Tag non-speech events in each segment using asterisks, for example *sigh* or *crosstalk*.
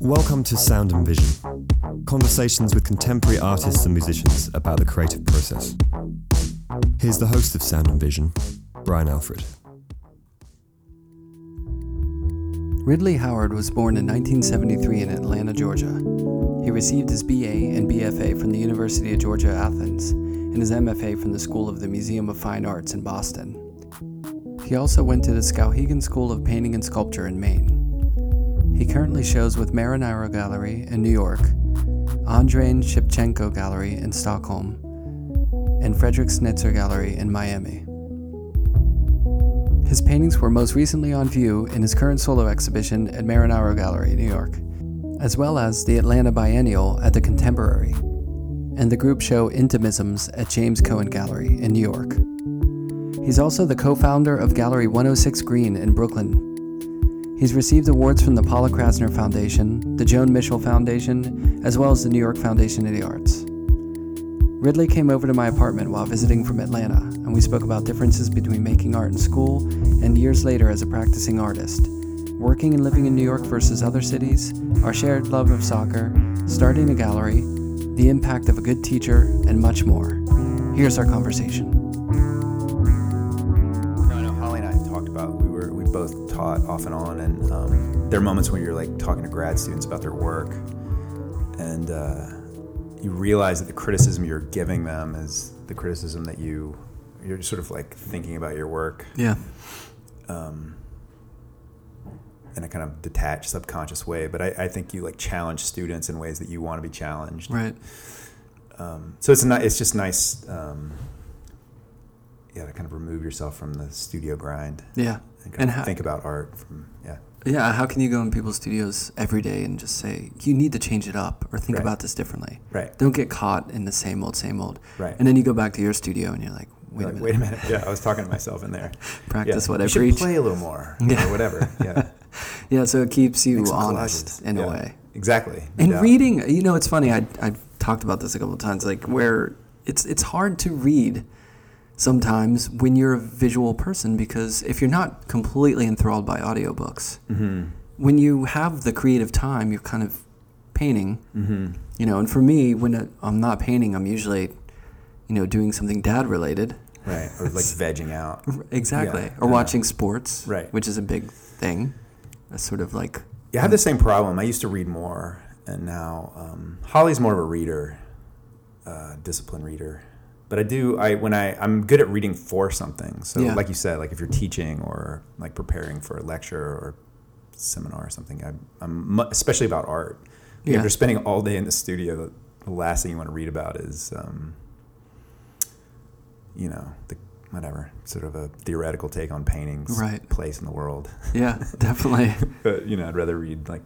Welcome to Sound and Vision, conversations with contemporary artists and musicians about the creative process. Here's the host of Sound and Vision, Brian Alfred. Ridley Howard was born in 1973 in Atlanta, Georgia. He received his BA and BFA from the University of Georgia Athens and his MFA from the School of the Museum of Fine Arts in Boston. He also went to the Skowhegan School of Painting and Sculpture in Maine. He currently shows with Marinaro Gallery in New York, Andréhn-Schiptjenko Gallery in Stockholm, and Frederic Snitzer Gallery in Miami. His paintings were most recently on view in his current solo exhibition at Marinaro Gallery, New York, as well as the Atlanta Biennial at the Contemporary, and the group show Intimisms at James Cohan Gallery in New York. He's also the co founder of Gallery 106 Green in Brooklyn He's received awards from the Pollock-Krasner Foundation, the Joan Mitchell Foundation, as well as the New York Foundation of the Arts. Ridley came over to my apartment while visiting from Atlanta, and we spoke about differences between making art in school and years later as a practicing artist, working and living in New York versus other cities, our shared love of soccer, starting a gallery, the impact of a good teacher, and much more. Here's our conversation. No, no, Holly and I talked about we were we both taught off and on, and um, there are moments when you're like talking to grad students about their work, and uh, you realize that the criticism you're giving them is the criticism that you you're sort of like thinking about your work. Yeah. Um, in a kind of detached, subconscious way, but I, I, think you like challenge students in ways that you want to be challenged. Right. Um, so it's not. It's just nice. Um, yeah, to kind of remove yourself from the studio grind. Yeah, and, and how, think about art from yeah. Yeah, how can you go in people's studios every day and just say you need to change it up or think right. about this differently? Right. Don't get caught in the same old, same old. Right. And then you go back to your studio and you're like, wait you're a like, minute. Wait a minute. *laughs* Yeah, I was talking to myself in there. Practice yeah. what I you preach. Play a little more. Yeah. Or whatever. Yeah. *laughs* *laughs* yeah. So it keeps you honest in yeah. a way. Exactly. and reading, you know, it's funny. I I talked about this a couple of times, like where it's it's hard to read sometimes when you're a visual person because if you're not completely enthralled by audiobooks, mm-hmm. when you have the creative time, you're kind of painting. Mm-hmm. You know, and for me, when I'm not painting, I'm usually, you know, doing something dad related. Right, or like *laughs* vegging out. Exactly, yeah. or watching sports. Right, which is a big thing. A sort of like. Yeah, I have the same problem. I used to read more, and now um, Holly's more of a reader, uh, disciplined reader but I do I when I I'm good at reading for something. So yeah. like you said, like if you're teaching or like preparing for a lecture or seminar or something, I, I'm especially about art. Yeah. If you're spending all day in the studio, the last thing you want to read about is, um, you know, the whatever sort of a theoretical take on painting's right. place in the world. Yeah, *laughs* definitely. but you know, I'd rather read like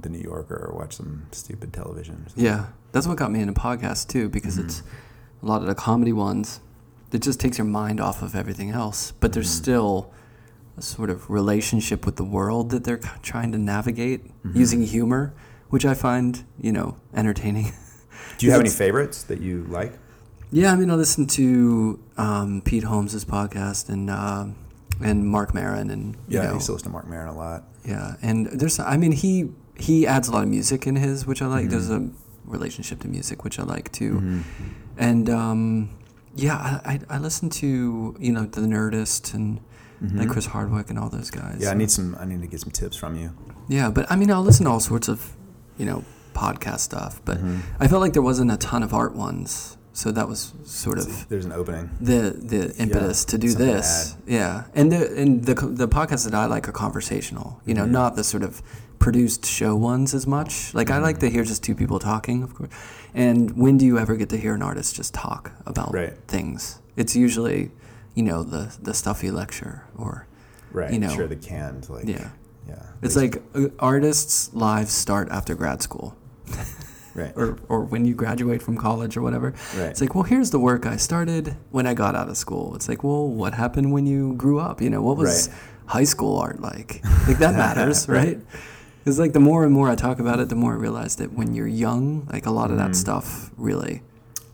the New Yorker or watch some stupid television. Yeah, that's what got me into podcasts too, because mm-hmm. it's a lot of the comedy ones, it just takes your mind off of everything else. But there's mm-hmm. still a sort of relationship with the world that they're trying to navigate mm-hmm. using humor, which I find, you know, entertaining. Do you have any *laughs* favorites that you like? Yeah, I mean, I listen to um, Pete Holmes' podcast and uh, and Marc Maron, and yeah, know, I used to listen to Marc Maron a lot. Yeah, and there's, I mean, he he adds a lot of music in his, which I like. Mm-hmm. There's a relationship to music, which I like too. Mm-hmm. And um, yeah, I, I, I listen to you know the Nerdist and mm-hmm. like Chris Hardwick and all those guys. Yeah, I need some. I need to get some tips from you. Yeah, but I mean, I'll listen to all sorts of you know podcast stuff, but mm-hmm. I felt like there wasn't a ton of art ones. So that was sort of there's an opening. The the impetus yeah, to do this, yeah, and the and the the podcasts that I like are conversational. You know, mm-hmm. not the sort of produced show ones as much. Like I like to hear just two people talking, of course. And when do you ever get to hear an artist just talk about right. things? It's usually, you know, the the stuffy lecture or, right. You know, sure the canned like yeah, yeah. It's like uh, artists' lives start after grad school. *laughs* right. Or, or when you graduate from college or whatever. Right. It's like, well, here's the work I started when I got out of school. It's like, well, what happened when you grew up? You know, what was right. high school art like? Like that *laughs* matters, right? Because like the more and more I talk about it, the more I realize that when you're young, like a lot of that mm. stuff really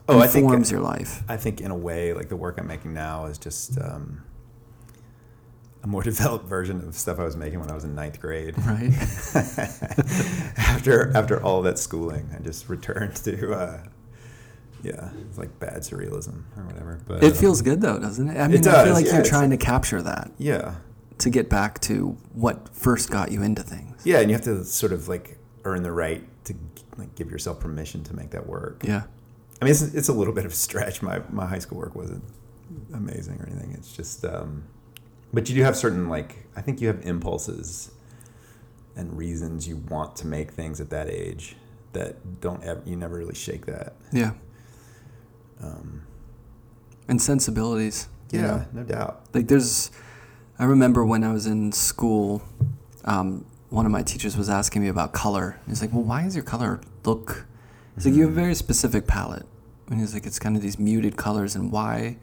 Oh, I think- informs your life. I think in a way, like the work I'm making now is just um, a more *laughs* developed version of stuff I was making when I was in ninth grade. Right. *laughs* after after all that schooling, I just returned to uh, yeah, it's like bad surrealism or whatever. But It uh, feels good though, doesn't it? I mean, I does, feel like yeah, you're trying to capture that yeah, to get back to what first got you into things. yeah, and you have to sort of like earn the right to like give yourself permission to make that work. Yeah. I mean, it's, it's a little bit of a stretch. My my high school work wasn't amazing or anything. It's just, um, but you do have certain like I think you have impulses and reasons you want to make things at that age that don't ever you never really shake that. Yeah. Um, And sensibilities. yeah, no doubt. Like there's, I remember when I was in school, um, one of my teachers was asking me about color. He's like, "Well, why does your color look?" He's like, "You have a very specific palette." And he's like, "It's kind of these muted colors, and why,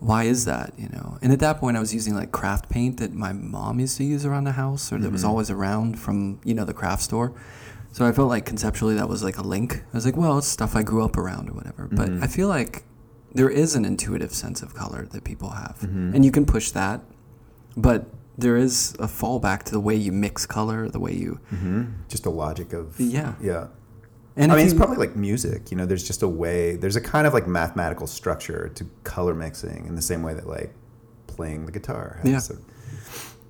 why is that?" You know. And at that point, I was using like craft paint that my mom used to use around the house, or that was Mhm. always around from you know the craft store. So I felt like conceptually that was like a link. I was like, well, it's stuff I grew up around or whatever. But Mhm. I feel like there is an intuitive sense of color that people have, Mhm. and you can push that. But there is a fallback to the way you mix color, the way you. hmm Just a logic of Yeah. yeah. And I mean, it's probably like music. You know, there's just a way. There's a kind of like mathematical structure to color mixing in the same way that like playing the guitar. Has Yeah. So-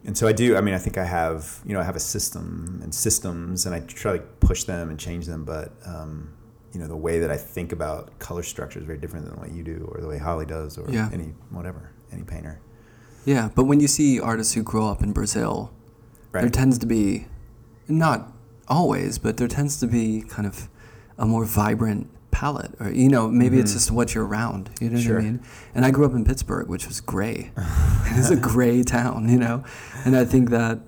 and so I do. I mean, I think I have. You know, I have a system and systems, and I try to push them and change them. But um, you know, the way that I think about color structure is very different than the way you do, or the way Holly does, or Yeah. any whatever any painter. yeah, but when you see artists who grow up in Brazil, there tends to be, not always, but there tends to be kind of a more vibrant palette, or you know, maybe it's Mhm. just what you're around. You know Sure. what I mean? And I grew up in Pittsburgh, which was gray. *laughs* it's a gray town, you know, and I think that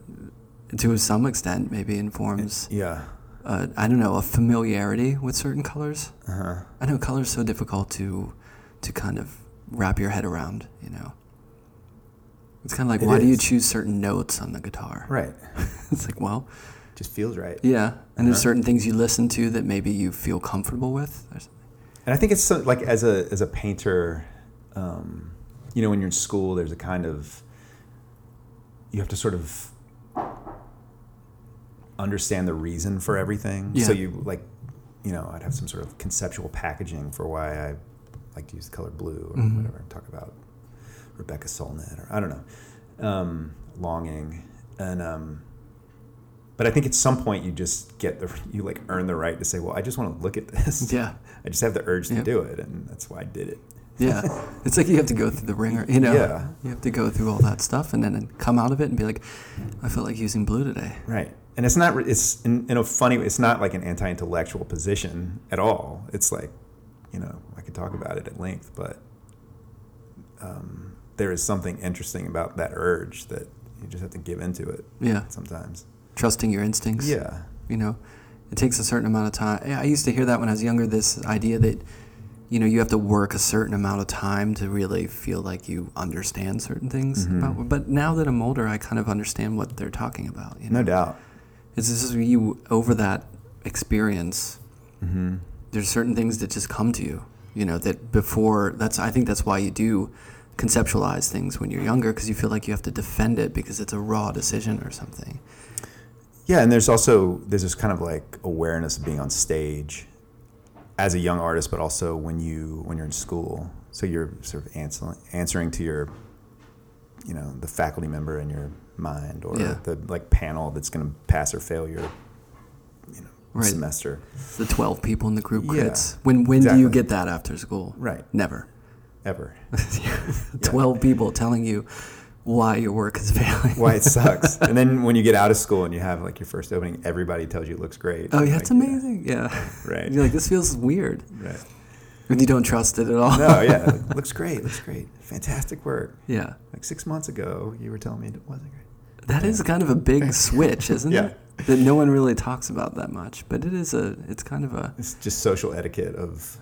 to some extent maybe informs. yeah. Uh, I don't know a familiarity with certain colors. Uh-huh. I know color's so difficult to to kind of wrap your head around. You know, it's kind of like It why do you choose certain notes on the guitar? Right. *laughs* it's like well, Just feels right. yeah, and there's Uh-huh. certain things you listen to that maybe you feel comfortable with. And I think it's so, like as a as a painter, um, you know, when you're in school, there's a kind of you have to sort of understand the reason for everything. So you like, you know, I'd have some sort of conceptual packaging for why I like to use the color blue or Mhm. whatever. And talk about Rebecca Solnit or I don't know, um, longing and. Um, but I think at some point you just get the you like earn the right to say, well, I just want to look at this. yeah, *laughs* I just have the urge to do it, and that's why I did it. yeah. it's like you have to go through the ringer. You know, Yeah. you have to go through all that stuff and then come out of it and be like, I feel like using blue today. Right. And it's not. It's in, in a funny. Way. It's not like an anti-intellectual position at all. It's like, you know, I could talk about it at length, but um, there is something interesting about that urge that you just have to give into it Yeah, sometimes. Trusting your instincts. Yeah. you know it takes a certain amount of time i used to hear that when i was younger this idea that you know you have to work a certain amount of time to really feel like you understand certain things Mhm. about, but now that i'm older i kind of understand what they're talking about you know No doubt. it's just you over that experience hmm there's certain things that just come to you you know that before that's i think that's why you do conceptualize things when you're younger because you feel like you have to defend it because it's a raw decision or something Yeah, and there's also there's this kind of like awareness of being on stage as a young artist, but also when you when you're in school. So you're sort of answering answering to your, you know, the faculty member in your mind or Yeah. the like panel that's going to pass or fail your, you know, Right. semester. the 12 people in the group Yeah, crits when when do you get that after school Right. never Ever. *laughs* 12 people telling you why your work is *laughs* failing. Why it sucks. *laughs* and then when you get out of school and you have like your first opening, everybody tells you it looks great. Oh, yeah, Like, it's amazing. Yeah. *laughs* Right. You're like, this feels weird. Right. And you don't trust it at all. No, yeah. Looks great. Looks great. Fantastic work. yeah. Like six months ago, you were telling me it wasn't great. That is kind of a big switch, isn't Yeah. it? That no one really talks about that much. But it is a, it's kind of a, It's just social etiquette of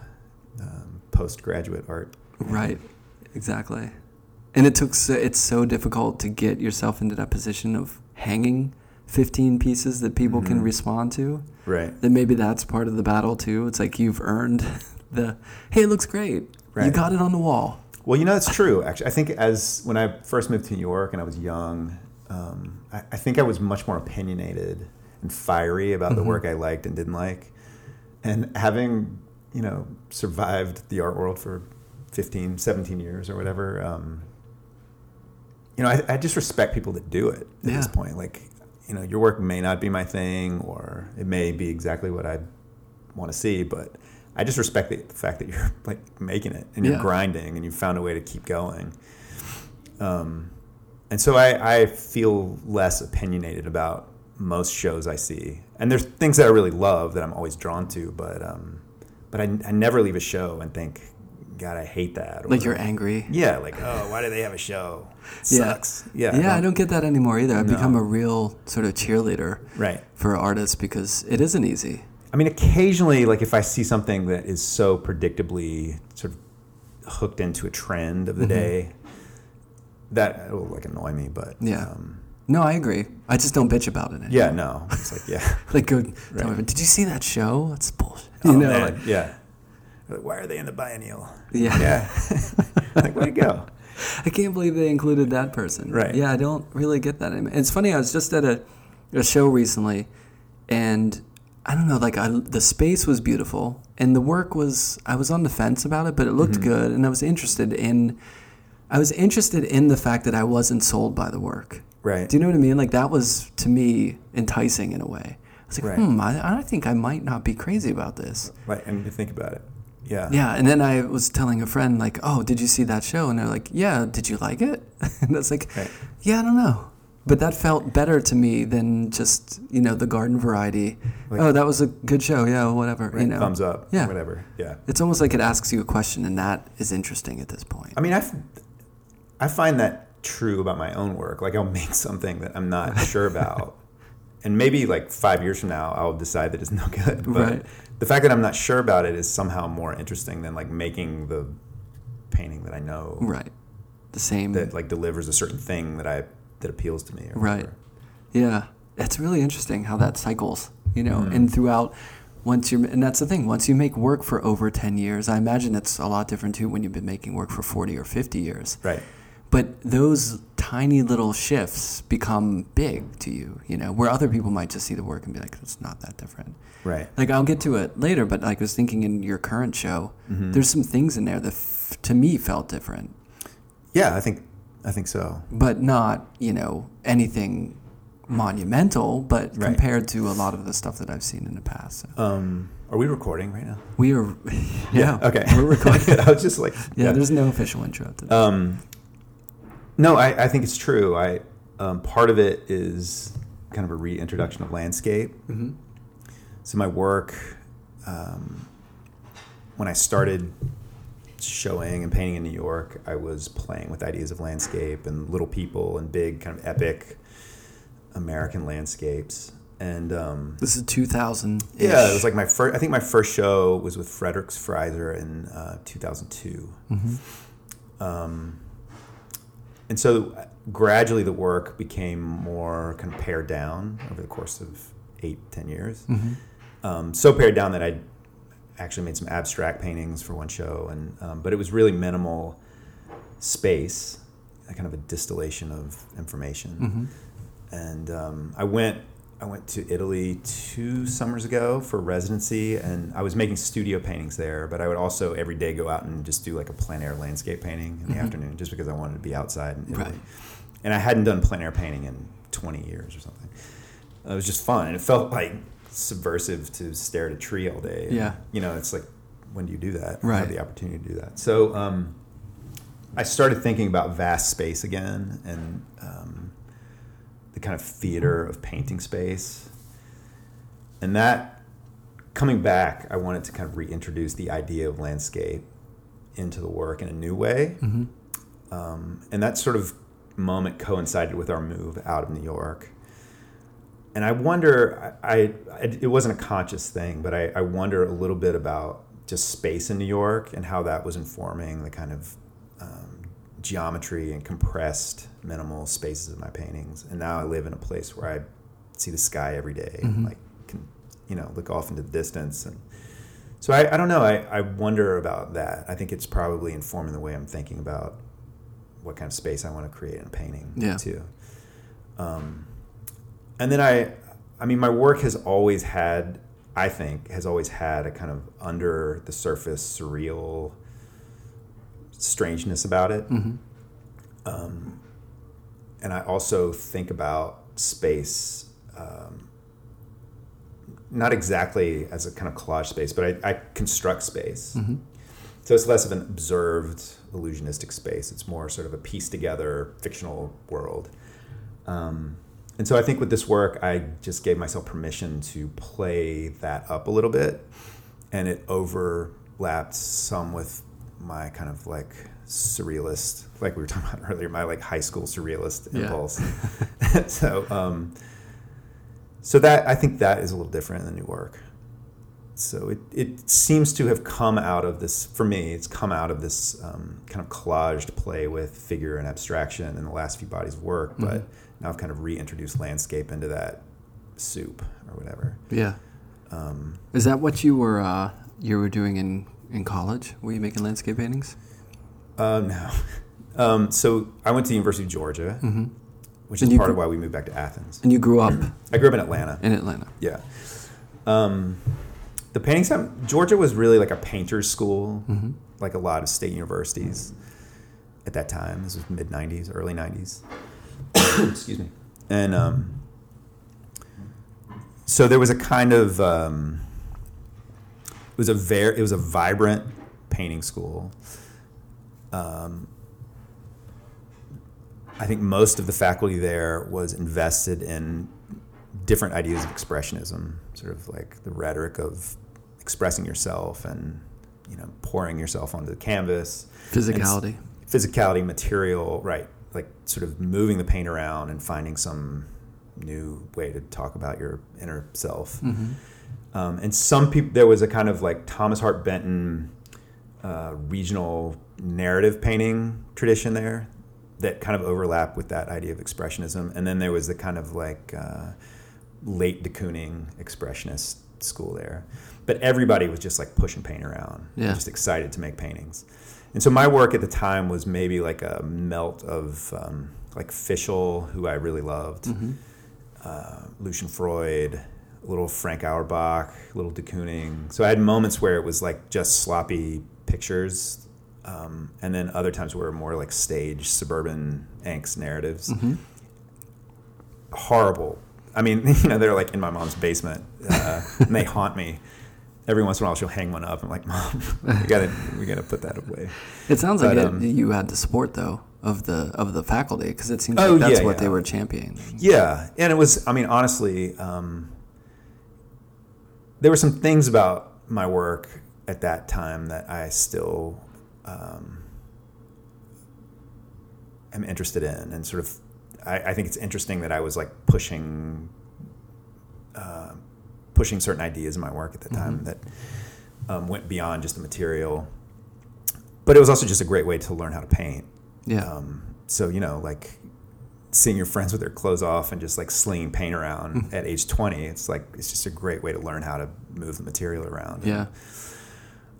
um, postgraduate art. right. Exactly. And it took, so, it's so difficult to get yourself into that position of hanging 15 pieces that people can Mhm. respond to. Right. Then maybe that's part of the battle too. It's like you've earned *laughs* the hey, it looks great. Right. You got it on the wall. Well, you know, it's true. Actually, I think as when I first moved to New York and I was young, um, I, I think I was much more opinionated and fiery about the work I liked and didn't like. And having, you know, survived the art world for 15, 17 years or whatever, um, you know, I, I just respect people that do it at this point. Like, you know, your work may not be my thing or it may be exactly what I want to see, but I just respect the, the fact that you're like making it and you're Yeah. grinding and you found a way to keep going. Um, and so I, I feel less opinionated about most shows I see. And there's things that I really love that I'm always drawn to, but um, but I, I never leave a show and think, God, I hate that. Or, Like you're angry. yeah, like oh, why do they have a show? It *laughs* Yeah. sucks. Yeah, Yeah, I don't get that anymore either. I've No. become a real sort of cheerleader Right. for artists because it isn't easy. I mean, occasionally, like if I see something that is so predictably sort of hooked into a trend of the Mm-hmm. day, that will like annoy me. But Yeah. um, No, I agree. I just don't bitch about it. Anymore. yeah, no, it's like yeah, *laughs* Like, go, *laughs* Right. did you see that show? That's bullshit. Oh, You know, man, like, yeah. Like, why are they in the biennial? yeah. Yeah, *laughs* like way to go. I can't believe they included that person. Right. Yeah, I don't really get that anymore. It's funny. I was just at a, a show recently, and I don't know. Like, I, the space was beautiful, and the work was. I was on the fence about it, but it looked Mm-hmm. good, and I was interested in. I was interested in the fact that I wasn't sold by the work. Right. Do you know what I mean? Like that was to me enticing in a way. I was like, Right. hmm, I, I think I might not be crazy about this. Right, and you think about it. Yeah. Yeah, and then I was telling a friend like, "Oh, did you see that show?" And they're like, "Yeah, did you like it?" *laughs* and I was like, Right. "Yeah, I don't know." But that felt better to me than just, you know, the garden variety. Like- oh, that was a good show. Yeah, whatever, Right, you know. Thumbs up. Yeah. Whatever. Yeah. It's almost like it asks you a question and that is interesting at this point. I mean, I, I find that true about my own work. Like, I'll make *laughs* something that I'm not sure about. And maybe like five years from now, I'll decide that it's no good. But Right. The fact that I'm not sure about it is somehow more interesting than like making the painting that I know right. The same that like delivers a certain thing that I that appeals to me. Or Right. whatever. Yeah, it's really interesting how that cycles, you know, Mm-hmm. and throughout. Once you're, and that's the thing. Once you make work for over ten years, I imagine it's a lot different too when you've been making work for forty or fifty years. Right. But those tiny little shifts become big to you, you know, where other people might just see the work and be like, "It's not that different." Right. Like I'll get to it later, but like I was thinking in your current show, Mm-hmm. there's some things in there that f- to me felt different, Yeah, I think I think so. but not you know anything monumental, but Right. compared to a lot of the stuff that I've seen in the past. So Um, are we recording right now? we are, *laughs* yeah, Okay. we're recording. *laughs* I was just like, yeah, there's no official intro to this. Um, no, I, I think it's true. I um, part of it is kind of a reintroduction of landscape. hmm So my work, um, when I started showing and painting in New York, I was playing with ideas of landscape and little people and big kind of epic American landscapes. And um, This is 2000. yeah, it was like my first. I think my first show was with Frederic Snitzer in uh, 2002. Um, and so uh, gradually the work became more kind of pared down over the course of eight, ten years. Um, so pared down that I actually made some abstract paintings for one show, and um, but it was really minimal space, a kind of a distillation of information. And um, I went I went to Italy two summers ago for residency, and I was making studio paintings there. But I would also every day go out and just do like a plein air landscape painting in the afternoon, just because I wanted to be outside in Italy. Right. And I hadn't done plein air painting in 20 years or something. It was just fun, and it felt like subversive to stare at a tree all day. And, Yeah. you know, it's like when do you do that? Right. Have the opportunity to do that. So um, I started thinking about vast space again, and um, the kind of theater of painting space. And that, coming back, I wanted to kind of reintroduce the idea of landscape into the work in a new way. Um, and that sort of moment coincided with our move out of New York. And I wonder, I, I it wasn't a conscious thing, but I, I wonder a little bit about just space in New York and how that was informing the kind of um, geometry and compressed minimal spaces of my paintings. And now I live in a place where I see the sky every day and like can, you know, look off into the distance and so I, I don't know. I, I wonder about that. I think it's probably informing the way I'm thinking about what kind of space I want to create in a painting Yeah. too. Um, and then I, I mean, my work has always had, I think, has always had a kind of under the surface surreal strangeness about it. Mhm. Um, and I also think about space, um, not exactly as a kind of collage space, but I, I construct space. Mhm. So it's less of an observed illusionistic space. It's more sort of a piece together fictional world. Um, and so I think with this work, I just gave myself permission to play that up a little bit, and it overlapped some with my kind of like surrealist, like we were *laughs* talking about earlier, my like high school surrealist Yeah. impulse. *laughs* so, um, so that I think that is a little different in the new work. So it, it seems to have come out of this, for me, it's come out of this um, kind of collaged play with figure and abstraction in the last few bodies of work, but Mhm. Now I've kind of reintroduced landscape into that soup or whatever. Yeah. Um, Is that what you were uh, you were doing in in college? Were you making landscape paintings? uh, no. *laughs* Um, so I went to the University of Georgia, Mm-hmm. which And is part of why we moved back to Athens. And you grew up *clears throat* I grew up in Atlanta. in Atlanta. Yeah. Um, the painting center, Georgia was really like a painter's school, Mm-hmm. like a lot of state universities at that time. This was mid 90s, early 90s. *coughs* Excuse me. And um, so there was a kind of, um, it was a very, it was a vibrant painting school. Um, I think most of the faculty there was invested in different ideas of expressionism, sort of like the rhetoric of expressing yourself and you know pouring yourself onto the canvas, Physicality. physicality, material, right? Like sort of moving the paint around and finding some new way to talk about your inner self. Mm-hmm. Um, and some people, there was a kind of like Thomas Hart Benton uh, regional narrative painting tradition there that kind of overlapped with that idea of expressionism. And then there was the kind of like uh, late de Kooning expressionist school there. But everybody was just like pushing paint around, Yeah. just excited to make paintings. And so my work at the time was maybe like a melt of um, like Fischl, who I really loved, Mm-hmm. uh, Lucian Freud, a little Frank Auerbach, a little de Kooning. So I had moments where it was like just sloppy pictures, um, and then other times where more like stage suburban angst narratives. Mm-hmm. Horrible. I mean, *laughs* you know, they're like in my mom's basement, uh, and they haunt me. Every once in a while, she'll hang one up. I'm like, Mom, *laughs* we gotta, we gotta put that away. It sounds like But, it, um, you had the support though of the of the faculty because it seems Oh, like that's yeah, what yeah. they were championing. Yeah, and it was. I mean, honestly, um, there were some things about my work at that time that I still um, am interested in, and sort of. I, I think it's interesting that I was like pushing, uh, pushing certain ideas in my work at the time Mhm. that um, went beyond just the material. But it was also just a great way to learn how to paint. Yeah. Um, so you know, like seeing your friends with their clothes off and just like slinging paint around Mm-hmm. at age 20, it's like it's just a great way to learn how to move the material around. yeah.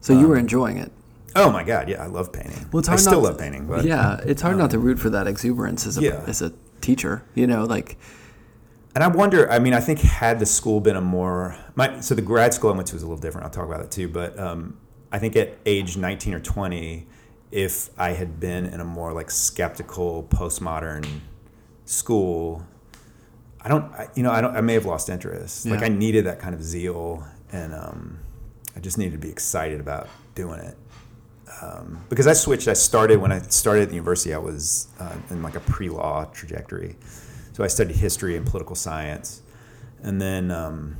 So you were um, enjoying it. Oh my god, yeah, I love painting. Well, it's hard I still not love to- painting, but yeah, it's hard um, not to root for that exuberance as a Yeah. as a teacher. You know, like And I wonder. I mean, I think had the school been a more my so the grad school I went to was a little different. I'll talk about it too. But um, I think at age nineteen or twenty, if I had been in a more like skeptical postmodern school, I don't. I, you know, I don't. I may have lost interest. Like I needed that kind of zeal, and um, I just needed to be excited about doing it. Um, because I switched. I started when I started at the university. I was uh, in like a pre-law trajectory, so I studied history and political science, and then um,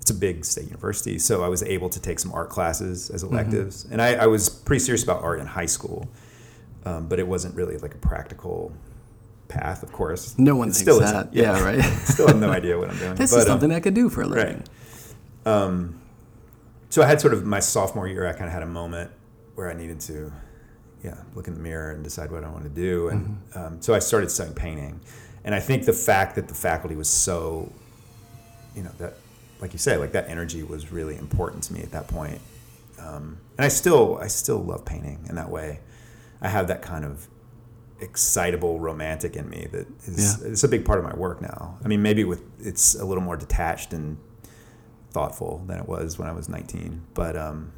it's a big state university, so I was able to take some art classes as Mm-hmm. electives, and I, I was pretty serious about art in high school, um, but it wasn't really like a practical path. Of course, no one It thinks still that. isn't. Yeah, right. *laughs* still have no *laughs* idea what I'm doing. this but, is um, something I could do for a living. Right. Um, so I had sort of my sophomore year. I kind of had a moment where I needed to, yeah, look in the mirror and decide what I wanted to do. And Mm-hmm. um, so I started studying painting. And I think the fact that the faculty was so, you know, that, like you say, like that energy was really important to me at that point. Um, and I still I still love painting in that way. I have that kind of excitable romantic in me that is Yeah. it's a big part of my work now. I mean, maybe with it's a little more detached and thoughtful than it was when I was 19, but um,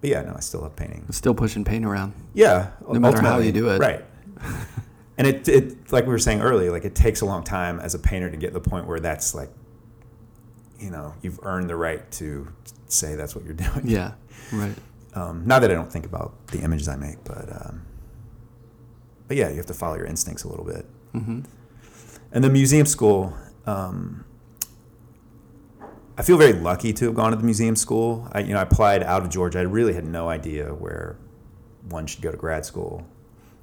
but yeah, no, I still love painting. Still pushing paint around. Yeah, No matter how you do it. right? *laughs* and it, it, like we were saying earlier, like it takes a long time as a painter to get to the point where that's like, you know, you've earned the right to say that's what you're *laughs* doing. Yeah. Right. Um, not that I don't think about the images I make, but um, but yeah, you have to follow your instincts a little bit. Mm-hmm. And the museum school, um, I feel very lucky to have gone to the museum school. I, you know, I applied out of Georgia. I really had no idea where one should go to grad school.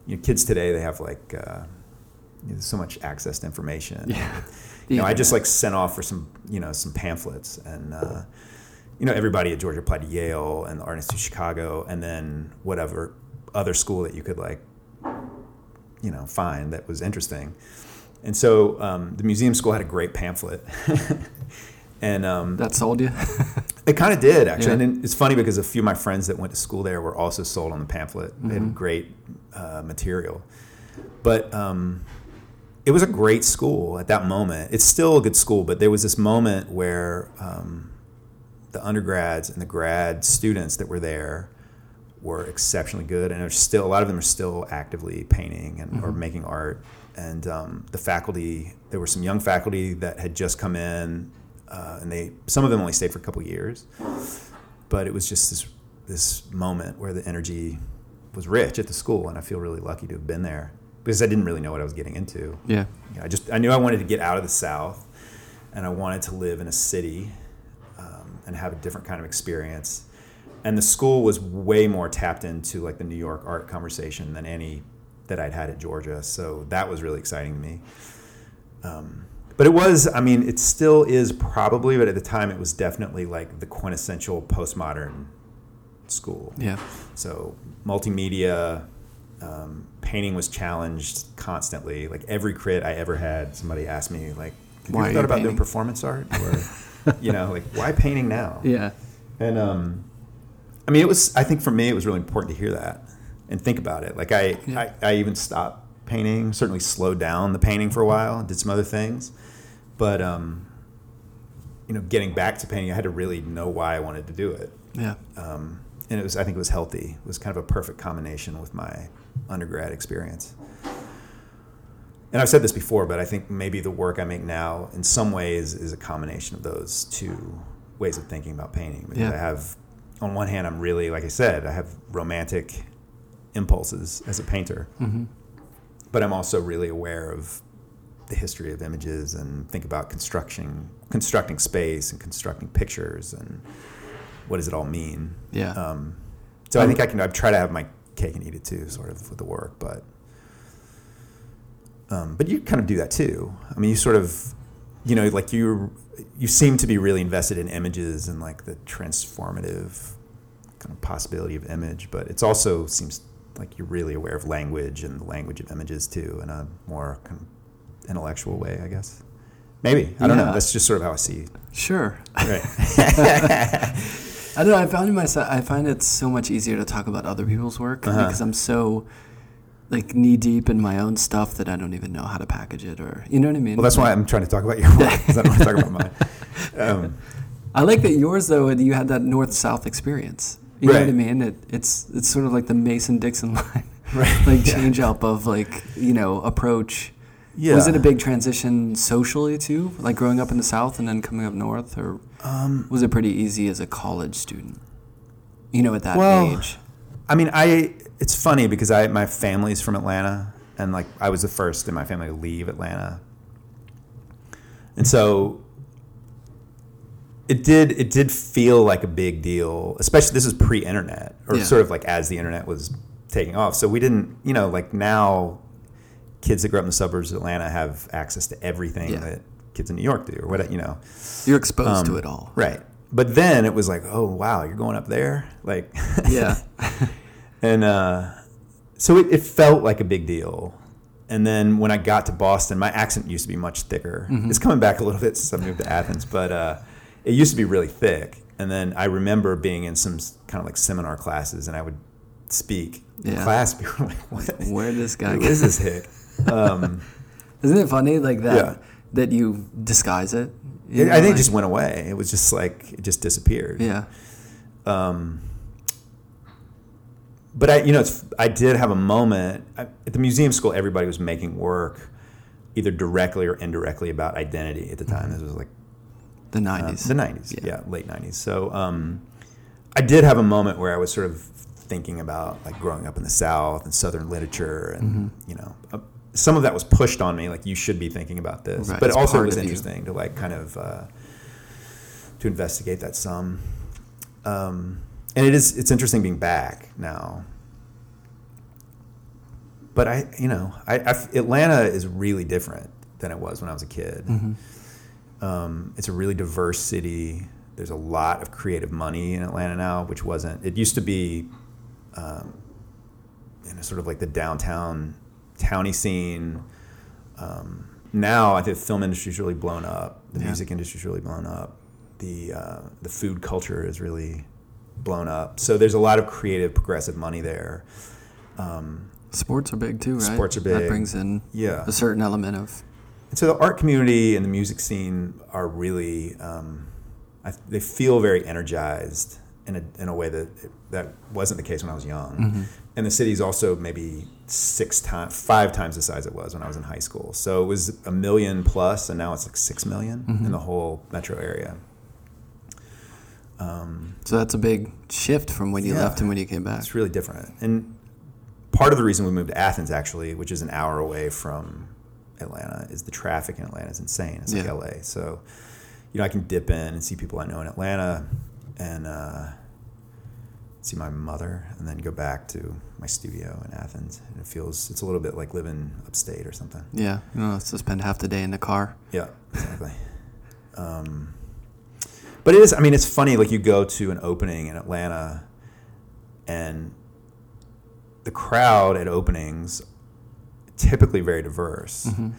You know, kids today they have like uh, you know, so much access to information. Yeah. You know, I just like sent off for some, you know, some pamphlets, and uh, you know, everybody at Georgia applied to Yale and the Art Institute of Chicago, and then whatever other school that you could like, you know, find that was interesting. And so um, the museum school had a great pamphlet, *laughs* and um, that sold you. *laughs* it kind of did actually. Yeah. And it's funny because a few of my friends that went to school there were also sold on the pamphlet. They Mm-hmm. had great uh, material, but um, it was a great school at that moment. It's still a good school, but there was this moment where um, the undergrads and the grad students that were there were exceptionally good, and are still a lot of them are still actively painting and or making art. And um, the faculty, there were some young faculty that had just come in, uh, and they some of them only stayed for a couple years, but it was just this this moment where the energy was rich at the school, and I feel really lucky to have been there because I didn't really know what I was getting into. yeah. You know, I just I knew I wanted to get out of the South, and I wanted to live in a city um, and have a different kind of experience. And the school was way more tapped into like the New York art conversation than any that I'd had at Georgia. So that was really exciting to me. Um, but it was, I mean, it still is probably, but at the time it was definitely like the quintessential postmodern school. Yeah. So multimedia, um, painting was challenged constantly. Like every crit I ever had, somebody asked me like, "Have Why you thought you about doing performance art?" *laughs* Or you know, like why painting now? Yeah. And um, I mean, it was. I think for me, it was really important to hear that and think about it. Like I, Yeah. I, I even stopped painting. Certainly slowed down the painting for a while. Did some other things, but um, you know, getting back to painting, I had to really know why I wanted to do it Yeah. um, and it was I think it was healthy. It was kind of a perfect combination with my undergrad experience. And I've said this before, but I think maybe the work I make now, in some ways, is a combination of those two ways of thinking about painting. Because Yeah. I have, on one hand, I'm really, like I said, I have romantic impulses as a painter, Mm-hmm. but I'm also really aware of the history of images and think about construction, constructing space and constructing pictures and what does it all mean. Yeah. Um, so I think I can. I try to have my cake and eat it too, sort of with the work, but um, but you kind of do that too. I mean, you sort of, you know, like you you seem to be really invested in images and like the transformative kind of possibility of image, but it's also seems like you're really aware of language and the language of images too, in a more kind of intellectual way, I guess. Maybe I don't know. That's just sort of how I see. it. Sure. Right. *laughs* I don't know. I found myself. I find it so much easier to talk about other people's work Uh-huh. because I'm so like knee deep in my own stuff that I don't even know how to package it or you know what I mean. Well, that's why I'm trying to talk about your work because I don't want to talk about mine. *laughs* Um, I like that yours though. You had that north south experience. You know what I mean? It, it's it's sort of like the Mason Dixon *laughs* line, right. like Yeah. change up of like you know approach. Yeah. Was it a big transition socially too, like growing up in the south and then coming up north, or Um, was it pretty easy as a college student? You know, at that Well, age. I mean, I. It's funny because I my family's from Atlanta, and like I was the first in my family to leave Atlanta, and so it did it did feel like a big deal. Especially this is pre-internet, or Yeah. sort of like as the internet was taking off. So we didn't, you know, like now, kids that grew up in the suburbs of Atlanta have access to everything Yeah. that kids in New York do, or what you know. You're exposed to Um, it all. Right. But then it was like, oh wow, you're going up there, like *laughs* Yeah. and uh, so it, it felt like a big deal. And then when I got to Boston, my accent used to be much thicker. Mhm. It's coming back a little bit since I moved to Athens, but uh, it used to be really thick. and then I remember being in some kind of like seminar classes, and I would speak in Yeah. class. *laughs* People were like, "What? Where did this guy Who is this hick?" Um, *laughs* Isn't it funny like that? Yeah. That you disguise it. You it, I think like- it just went away. It was just like it just disappeared. Yeah. Um, but I, you know, it's, I did have a moment I, at the museum school. Everybody was making work, either directly or indirectly, about identity at the time. This was like The uh, nineties. the '90s, Yeah. yeah, late '90s. So um, I did have a moment where I was sort of thinking about like growing up in the South and Southern literature, and Mm-hmm. you know, uh, some of that was pushed on me. Like you should be thinking about this, Right, but it's also it was of you. interesting to like kind of uh, to investigate that some. Um, and it is it's interesting being back now. But I, you know, I, I Atlanta is really different than it was when I was a kid. Mm-hmm. Um, it's a really diverse city. There's a lot of creative money in Atlanta now, which wasn't. It used to be, um, you know, sort of like the downtown towny scene. Um, now I think the film industry's really blown up. The Yeah. music industry's really blown up. The uh, the food culture is really blown up. So there's a lot of creative, progressive money there. Um, Sports are big too, right? Sports are big. That brings in yeah. a certain element of And so the art community and the music scene are really, um, I, they feel very energized in a, in a way that that wasn't the case when I was young. Mm-hmm. And the city's also maybe six times, five times the size it was when I was in high school. So it was a million plus, and now it's like six million Mm-hmm. in the whole metro area. Um, So that's a big shift from when you Yeah. left and when you came back. it's really different. And part of the reason we moved to Athens, actually, which is an hour away from Atlanta, is the traffic in Atlanta is insane. It's like Yeah. LA. So, you know, I can dip in and see people I know in Atlanta and uh, see my mother and then go back to my studio in Athens. And it feels, it's a little bit like living upstate or something. Yeah, you know, to spend half the day in the car. Yeah, exactly. um, but it is. I mean, it's funny. Like you go to an opening in Atlanta, and the crowd at openings typically very diverse Mm-hmm.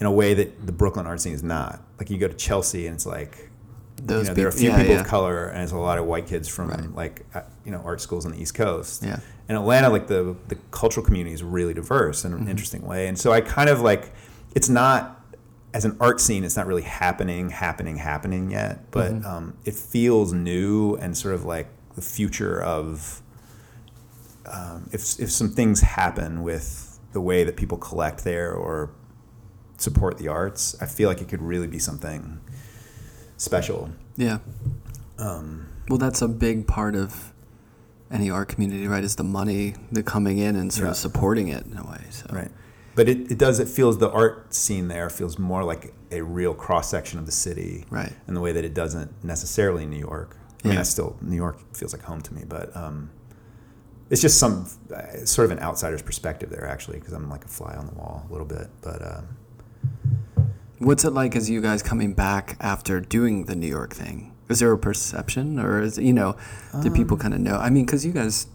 in a way that the Brooklyn art scene is not. Like you go to Chelsea, and it's like Those you know, there are a few yeah, people yeah. of color, and it's a lot of white kids from Right. like uh, you know art schools on the East Coast. Yeah. In Atlanta, like the the cultural community is really diverse in an interesting way, and so I kind of like it's not as an art scene, it's not really happening, happening, happening yet, but um, it feels new and sort of like the future of um, if if some things happen with the way that people collect there or support the arts, I feel like it could really be something special. Yeah. Um, Well, that's a big part of any art community, right? Is the money, the coming in and sort Yeah. of supporting it in a way. So Right. But it, it does, it feels, the art scene there feels more like a real cross section of the city. Right. In the way that it doesn't necessarily in New York. I mean, Yeah. I still, New York feels like home to me, but um, it's just some, uh, sort of an outsider's perspective there, actually, because I'm like a fly on the wall a little bit. But um, What's it like as you guys coming back after doing the New York thing? Is there a perception, or is you know, do Um, people kind of know? I mean, because you guys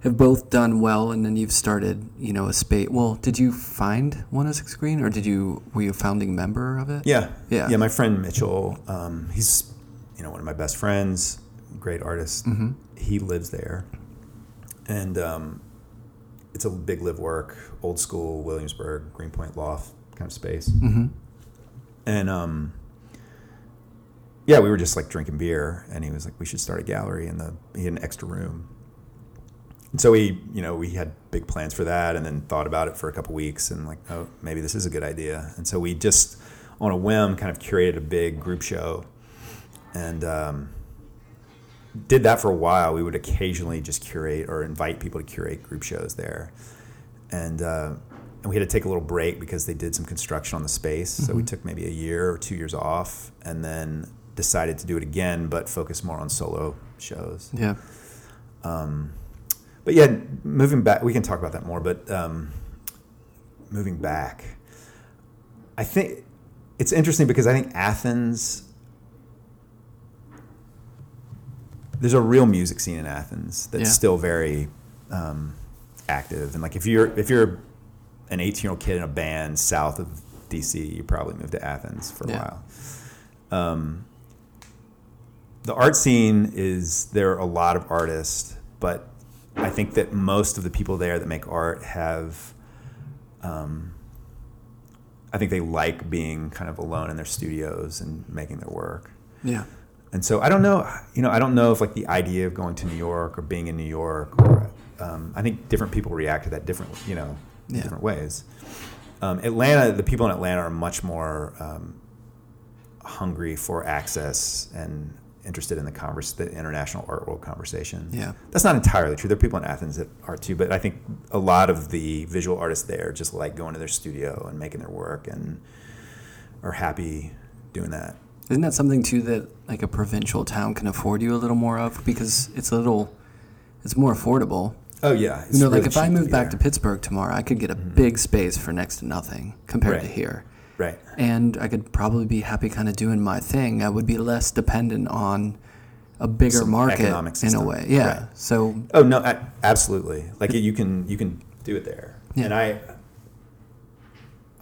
have both done well, and then you've started, you know, a space. Well, did you find one oh six Green, or did you were you a founding member of it? yeah. Yeah. Yeah. My friend Mitchell, um, he's, you know, one of my best friends, great artist. Mm-hmm. He lives there. And um, it's a big live work, old school Williamsburg, Greenpoint loft kind of space. Mm-hmm. And um, yeah, we were just like drinking beer, and he was like, "We should start a gallery." in the he had an extra room, and so we, you know, we had big plans for that, and then thought about it for a couple weeks, and like, oh, maybe this is a good idea. And so we just, on a whim, kind of curated a big group show, and um, did that for a while. We would occasionally just curate or invite people to curate group shows there, and uh, and we had to take a little break because they did some construction on the space. So we took maybe a year or two years off, and then decided to do it again, but focus more on solo shows. Yeah. Um, But yeah, moving back, we can talk about that more. But um, moving back, I think it's interesting because I think Athens. There's a real music scene in Athens that's Yeah. still very um, active, and like if you're if you're an 18 year old kid in a band south of DC, you probably moved to Athens for a Yeah. while. Um, the art scene is there are a lot of artists, but I think that most of the people there that make art have, um, I think they like being kind of alone in their studios and making their work. Yeah. And so I don't know, you know, I don't know if like the idea of going to New York or being in New York, or um, I think different people react to that differently, you know, in Yeah. different ways. Um, Atlanta, the people in Atlanta are much more um, hungry for access and interested in the converse, the international art world conversation. Yeah. That's not entirely true. There are people in Athens that are too, but I think a lot of the visual artists there just like going to their studio and making their work and are happy doing that. Isn't that something too that like a provincial town can afford you a little more of because it's a little, it's more affordable. Oh yeah, You know, like if I moved back to Pittsburgh tomorrow, I could get a big space for next to nothing compared to here. right, And I could probably be happy kind of doing my thing. I would be less dependent on a bigger Some market in a way. Yeah. Right. So Oh no, a- absolutely. Like you can you can do it there. Yeah. And I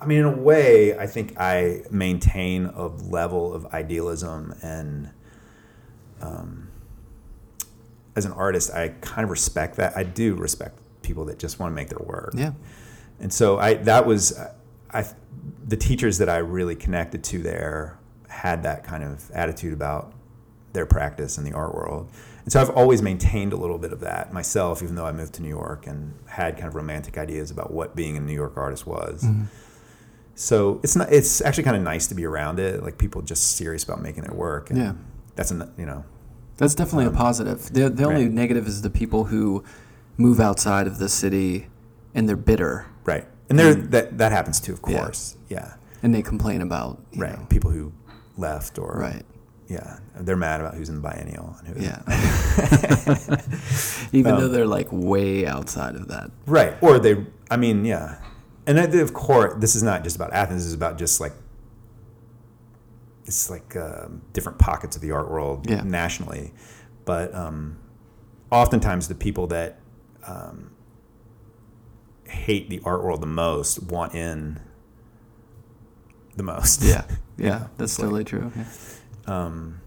I mean in a way I think I maintain a level of idealism and um, as an artist I kind of respect that. I do respect people that just want to make their work. yeah. And so I that was I the teachers that I really connected to there had that kind of attitude about their practice in the art world. And so I've always maintained a little bit of that myself, even though I moved to New York and had kind of romantic ideas about what being a New York artist was. Mm-hmm. So it's not it's actually kind of nice to be around it, like people just serious about making their work. And Yeah. That's an you know That's definitely a positive. The the only right. negative is the people who move outside of the city and they're bitter right. And there And- that that happens too, of course. Yeah. and they complain about you Right. know, People who left or right. Yeah, they're mad about who's in the biennial and who. Yeah. *laughs* Even Um, though they're like way outside of that. right. Or they. I mean, yeah, and I, of course, this is not just about Athens. This is about just like it's like um, different pockets of the art world Yeah. nationally, but um, oftentimes the people that um, hate the art world the most want in the most. Yeah. You *laughs* Yeah. know, That's like- totally true. Yeah. Um,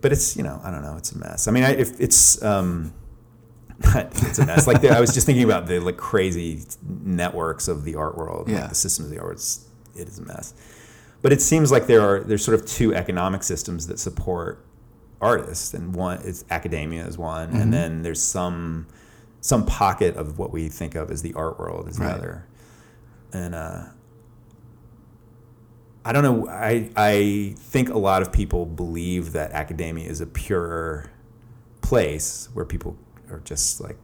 but it's you know I don't know it's a mess. I mean I, if it's um, *laughs* it's a mess. Like the, I was just thinking about the like crazy networks of the art world. Yeah. Like the systems of the art. It's, it is a mess. But it seems like there are there's sort of two economic systems that support artists, and one is academia is one, Mhm. and then there's some some pocket of what we think of as the art world is the Right. other. And uh, I don't know. I I think a lot of people believe that academia is a pure place where people are just like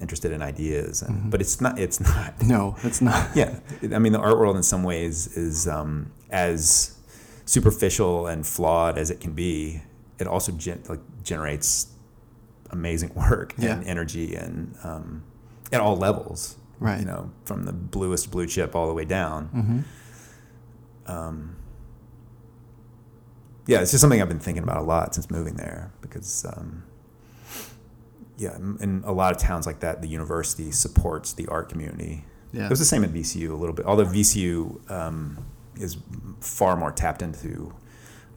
interested in ideas, and Mhm. but it's not. It's not. No, it's not. *laughs* Yeah, I mean the art world in some ways is um, as superficial and flawed as it can be. It also gen- like generates amazing work Yeah. and energy and um, at all levels. Right. You know, from the bluest blue chip all the way down. Mm-hmm. Um, yeah, it's just something I've been thinking about a lot since moving there because, um, yeah, in- a lot of towns like that, the university supports the art community. Yeah. It was the same at VCU a little bit, although VCU um, is far more tapped into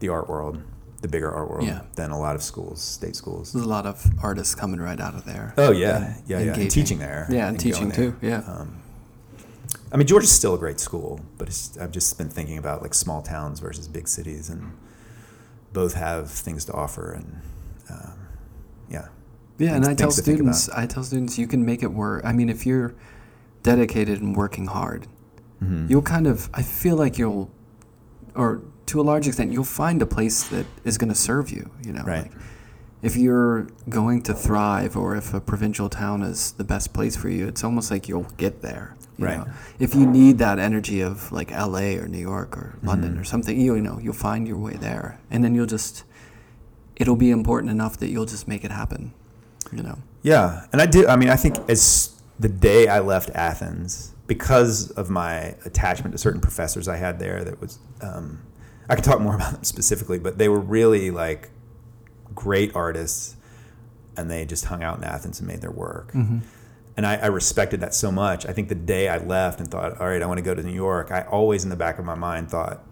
the art world, the bigger art world, Yeah. than a lot of schools, state schools. There's a lot of artists coming right out of there. Oh yeah, and yeah, yeah, and teaching there. Yeah, and going teaching too. Yeah. Um, I mean, Georgia's still a great school, but it's, I've just been thinking about like small towns versus big cities, and both have things to offer, and um, yeah, Yeah, and I tell things to think students, I tell students, you can make it work. I mean, if you're dedicated and working hard, Mhm. you'll kind of. I feel like you'll, or to a large extent, you'll find a place that is going to serve you. You know, Right. like if you're going to thrive, or if a provincial town is the best place for you, it's almost like you'll get there. you Right. know. If you need that energy of like L.A. or New York or Mm-hmm. London or something, you know, you'll find your way there, and then you'll just. It'll be important enough that you'll just make it happen. You know. Yeah, and I do. I mean, I think as the day I left Athens, because of my attachment to certain professors I had there, that was um, I could talk more *laughs* about them specifically, but they were really like great artists, and they just hung out in Athens and made their work. Mm-hmm. And I, I respected that so much. I think the day I left and thought, all right, I want to go to New York, I always in the back of my mind thought,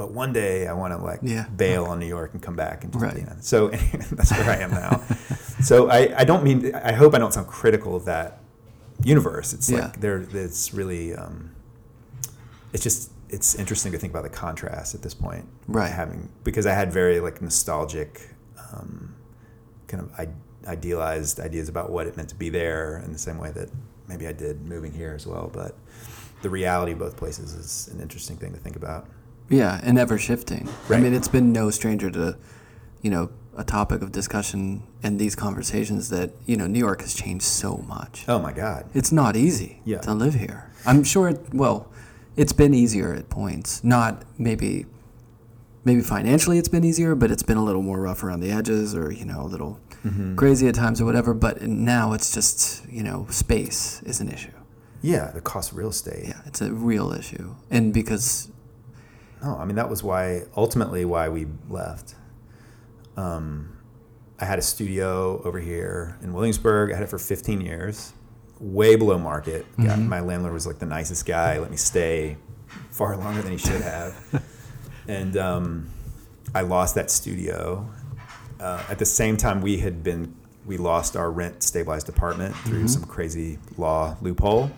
but one day I want to like Yeah. bail on New York and come back and just, Right. you know. So *laughs* that's where I am now. so I, I don't mean I hope I don't sound critical of that universe. It's Yeah. like there it's really um, it's just it's interesting to think about the contrast at this point. Right. Having because I had very like nostalgic um, kind of I- idealized ideas about what it meant to be there in the same way that maybe I did moving here as well. But the reality of both places is an interesting thing to think about. Yeah, and ever shifting. I mean, it's been no stranger to, you know, a topic of discussion in these conversations that you know New York has changed so much. Oh my God. It's not easy Yeah. to live here. I'm sure. It, well, it's been easier at points. Not maybe. Maybe financially it's been easier, but it's been a little more rough around the edges, or you know, a little Mm-hmm. crazy at times, or whatever. But now it's just you know, space is an issue. Yeah, the cost of real estate. Yeah, it's a real issue, and because No, I mean that was why ultimately why we left. Um, I had a studio over here in Williamsburg. I had it for 15 years, way below market. Got- Mhm. my landlord was like the nicest guy. Let me stay far longer than he should have. *laughs* and um, I lost that studio. Uh, at the same time, we had been we lost our rent stabilized apartment through some crazy law loophole.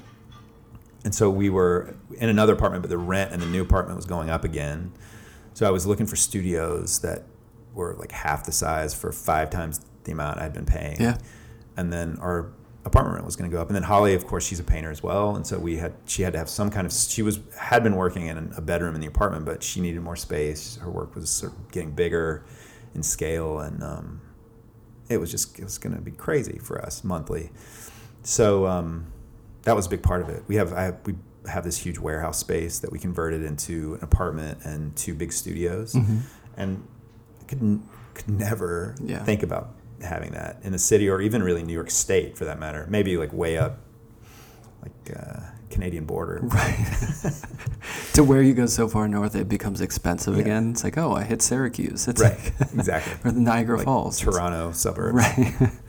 And so we were in another apartment, but the rent in the new apartment was going up again. So I was looking for studios that were like half the size for five times the amount I'd been paying. Yeah. And then our apartment rent was going to go up. And then Holly, of course, she's a painter as well, and so we had she had to have some kind of she was had been working in a bedroom in the apartment, but she needed more space. Her work was sort of getting bigger in scale, and um, it was just it was going to be crazy for us monthly. So um, that was a big part of it. We have I we have this huge warehouse space that we converted into an apartment and two big studios, and I could could never Yeah. think about having that in the city or even really New York State for that matter. Maybe like way up, like uh, Canadian border. *laughs* Right. to where you go so far north, it becomes expensive Yeah. again. It's like, oh, I hit Syracuse. It's Right. like, exactly. *laughs* or the Niagara Like Falls. It's- Toronto suburbs. Right. *laughs*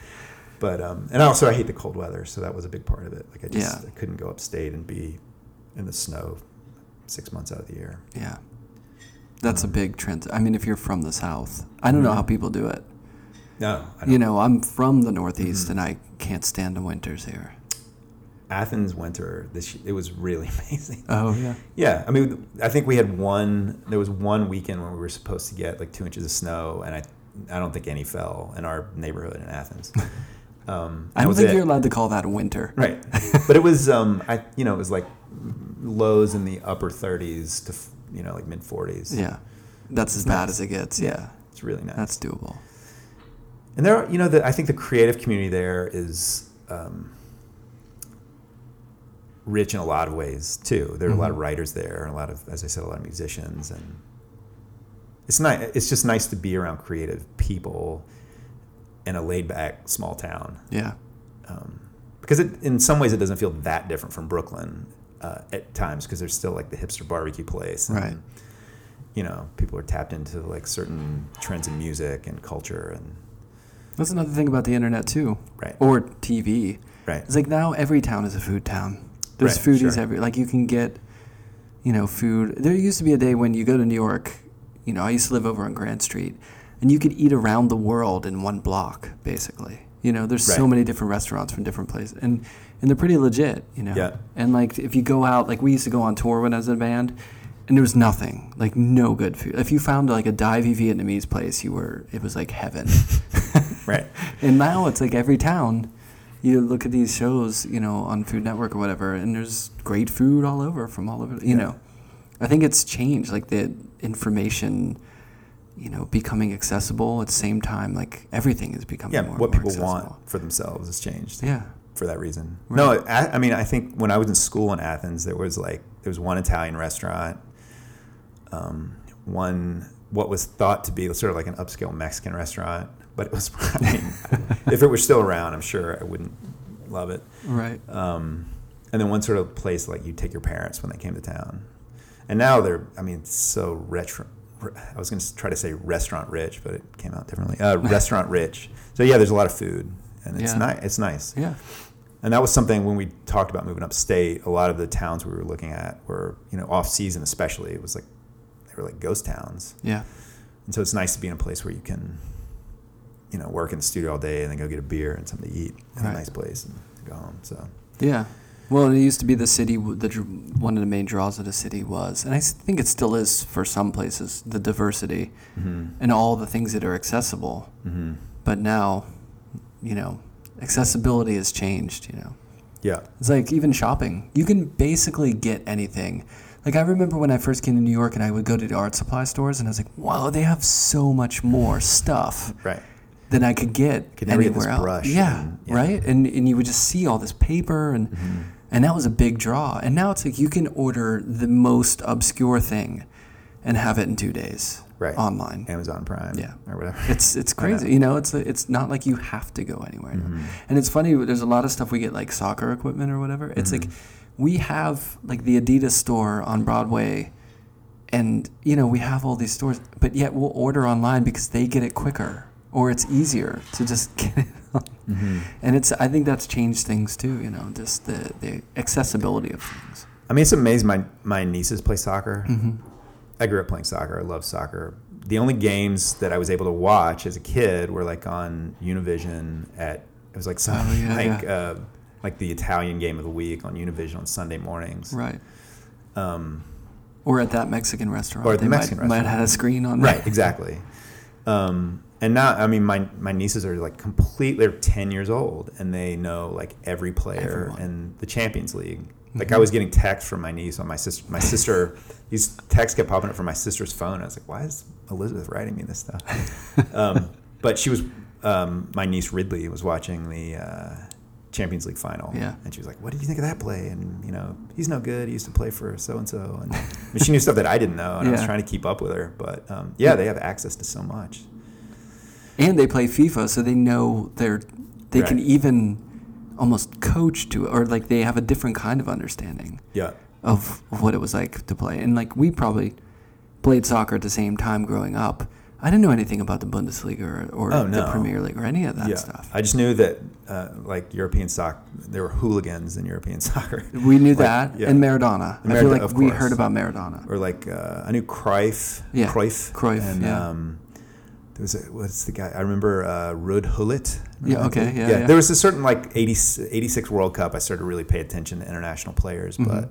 But um, and also I hate the cold weather, so that was a big part of it. Like I just Yeah. I couldn't go upstate and be in the snow six months out of the year. yeah. That's a big trend. I mean, if you're from the South, I don't know Mhm. how people do it. No, I You know, I'm from the Northeast Mhm. and I can't stand the winters here. Athens winter this it was really *laughs* amazing. Oh, yeah. Yeah, I mean, I think we had one. There was one weekend when we were supposed to get like two inches of snow, and I, I don't think any fell in our neighborhood in Athens. *laughs* Um, I don't think it. you're allowed to call that winter. right, *laughs* but it was, um, I, you know, it was like lows in the upper 30s to, you know, like mid 40s. Yeah. That's as It's bad nice. as it gets. Yeah. it's really nice. That's doable. And there, are, you know, the, I think the creative community there is um, rich in a lot of ways too. There are a lot of Mhm. writers there, and a lot of, as I said, a lot of musicians, and it's nice. It's just nice to be around creative people in a laid-back small town Yeah. um, because it, in some ways it doesn't feel that different from Brooklyn uh, at times because there's still like the hipster barbecue place, and, Right. You know, people are tapped into like certain trends in music and culture, and That's another thing about the internet, too. right, Or TV. right. It's like now every town is a food town. There's Right, foodies sure. every like you can get, you know, food. There used to be a day when you go to New York. You know, I used to live over on Grand Street, and you could eat around the world in one block, basically. You know, there's so many different restaurants from different places, and and they're pretty legit. You know, Yeah. and like if you go out, like we used to go on tour when I was in a band. And there was nothing, like no good food. If you found like a divey Vietnamese place, you were it was like heaven. *laughs* Right. And now it's like every town, you look at these shows, you know, on Food Network or whatever, and there's great food all over from all over. You Yeah. know, I think it's changed, like the information, you know, becoming accessible at the same time. Like everything is becoming Yeah, more. what people accessible. want for themselves has changed Yeah. for that reason. Right. No, I, I mean, I think when I was in school in Athens, there was like there was one Italian restaurant, um, one what was thought to be sort of like an upscale Mexican restaurant, but it was. *laughs* I mean, if it were still around, I'm sure I wouldn't love it. Right. Um, and then one sort of place like you take your parents when they came to town, and now they're. I mean, it's so retro. I was going to try to say restaurant rich, but it came out differently. Uh, restaurant rich. So yeah, there's a lot of food, and it's Yeah. nice. It's nice. Yeah. And that was something when we talked about moving upstate. A lot of the towns we were looking at were, you know, off season especially. It was like they were like ghost towns. Yeah. And so it's nice to be in a place where you can, you know, work in the studio all day and then go get a beer and something to eat in Right. a nice place and go home. So Yeah. Well, it used to be the city. The one of the main draws of the city was, and I think it still is for some places, the diversity and all the things that are accessible. mm-hmm. But now, you know, accessibility has changed. You know, yeah, it's like even shopping. You can basically get anything. Like I remember when I first came to New York, and I would go to the art supply stores, and I was like, "Wow, they have so much more stuff." right. Than I could get Could anywhere else. brush Yeah, and- yeah. right. And and you would just see all this paper, and Mm-hmm. and that was a big draw. And now it's like you can order the most obscure thing, and have it in two days, Right. Online. Amazon Prime, Yeah. or whatever. It's it's *laughs* I know. crazy. You know, it's it's not like you have to go anywhere. Mm-hmm. And it's funny. There's a lot of stuff we get like soccer equipment or whatever. It's like Mm-hmm. we have like the Adidas store on Broadway. And you know we have all these stores, but yet we'll order online because they get it quicker, or it's easier to just *laughs* get it. On. Mm-hmm. And it's I think that's changed things too. You know, just the the accessibility of things. I mean, it's amazing. My my nieces play soccer. Mm-hmm. I grew up playing soccer. I love soccer. The only games that I was able to watch as a kid were like on Univision at it was like some Oh, yeah, like yeah. Uh, like the Italian game of the week on Univision on Sunday mornings. Right. Um, Or at that Mexican restaurant. Or at the they Mexican might, might have had a screen on right, exactly. Um, and now, I mean, my my nieces are like completely They're ten years old, and they know like every player Everyone. in the Champions League. Like Mhm. I was getting texts from my niece on my sister. My sister, these texts kept popping up from my sister's phone. I was like, "Why is Elizabeth writing me this stuff?" *laughs* um, but she was um, my niece Ridley was watching the uh, Champions League final. Yeah. and she was like, "What did you think of that play?" And you know, he's no good. He used to play for so and so, and she knew stuff that I didn't know, and I was trying to keep up with her. But um, yeah, they have access to so much. And they play FIFA, so they know they're they can even almost coach to it, or like they have a different kind of understanding Yeah, of, what it was like to play. And like we probably played soccer at the same time growing up. I didn't know anything about the Bundesliga or, or Oh, the. Premier League or any of that yeah. stuff. I just knew that uh, like European soccer, there were hooligans in European *laughs* soccer. we knew Like, that, yeah. and Maradona. And I feel like we heard about Maradona. or like uh, I knew Cruyff, Yeah, Cruyff, Cruyff, and yeah. um, there was a, what's the guy? I remember uh, Ruud Gullit. Yeah, okay, dude? yeah, yeah. There was a certain like 80, 86 World Cup. I started to really pay attention to international players, Mhm. but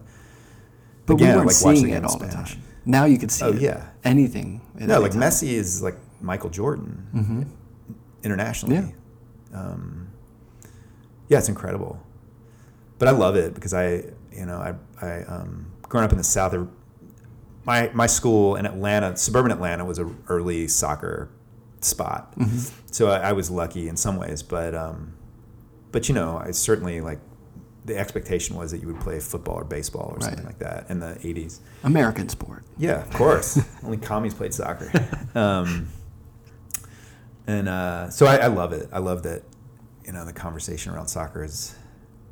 But Again, we weren't like watching seeing it all the time. Now you can see oh it. yeah, anything. no, any like time. Messi is like Michael Jordan Mhm. internationally. Um, yeah, it's incredible. But I love it because I, you know, I, I um, growing up in the South, my my school in Atlanta, suburban Atlanta, was a early soccer spot. Mhm. So I, I was lucky in some ways, but um, but you know, I certainly like the expectation was that you would play football or baseball or Right. something like that in the '80s. American sport. Yeah, of course. *laughs* Only commies played soccer. Um, and uh, so I, I love it. I love that, you know, the conversation around soccer is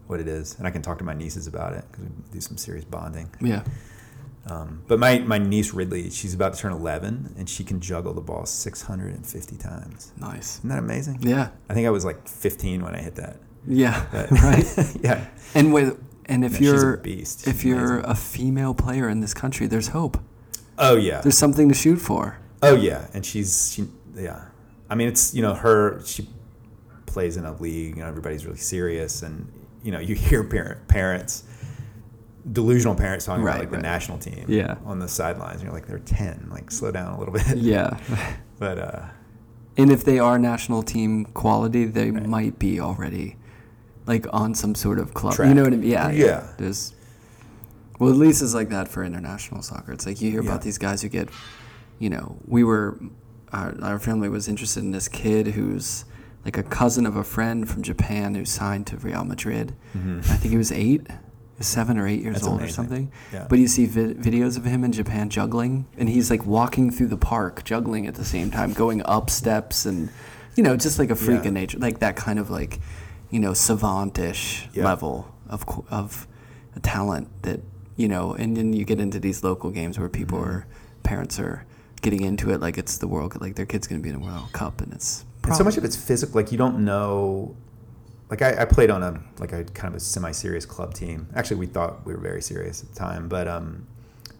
what it is. And I can talk to my nieces about it because we do some serious bonding. Yeah. Um, but my, my niece Ridley, she's about to turn 11 and she can juggle the ball 650 times. Nice. Isn't that amazing? Yeah. I think I was like 15 when I hit that. Yeah. But- *laughs* right. *laughs* yeah. And with and if she's a you're beast. if She's you're a female player in this country, there's hope. Oh, yeah. There's something to shoot for. Oh yeah, and she's she yeah. I mean, it's you know her she plays in a league. You know, everybody's really serious, and you know you *laughs* hear parent, parents, delusional parents talking Right, about like right. the national team. Yeah. On the sidelines, and you're like they're ten. Like slow down a little *laughs* bit. Yeah. *laughs* But uh, and if they are national team quality, they Right. might be already like on some sort of club. You know what I mean? Yeah. Yeah. There's well, at least it's like that for international soccer. It's like you hear Yeah. about these guys who get, you know, we were, our, our family was interested in this kid who's like a cousin of a friend from Japan who signed to Real Madrid. mhm. I think he was eight, seven or eight years That's old or something. Yeah. But you see vi- videos of him in Japan juggling, and he's like walking through the park, juggling at the same time, going up steps, and you know, just like a freak Yeah. of nature, like that kind of like, you know, savantish Yeah. level of of a talent that you know, and then you get into these local games where people Mhm. are parents are getting into it like it's the world, like their kid's going to be in a World Cup, and it's and so much of it's physical. Like you don't know. Like I, I played on a like a kind of a semi-serious club team. Actually, we thought we were very serious at the time, but um,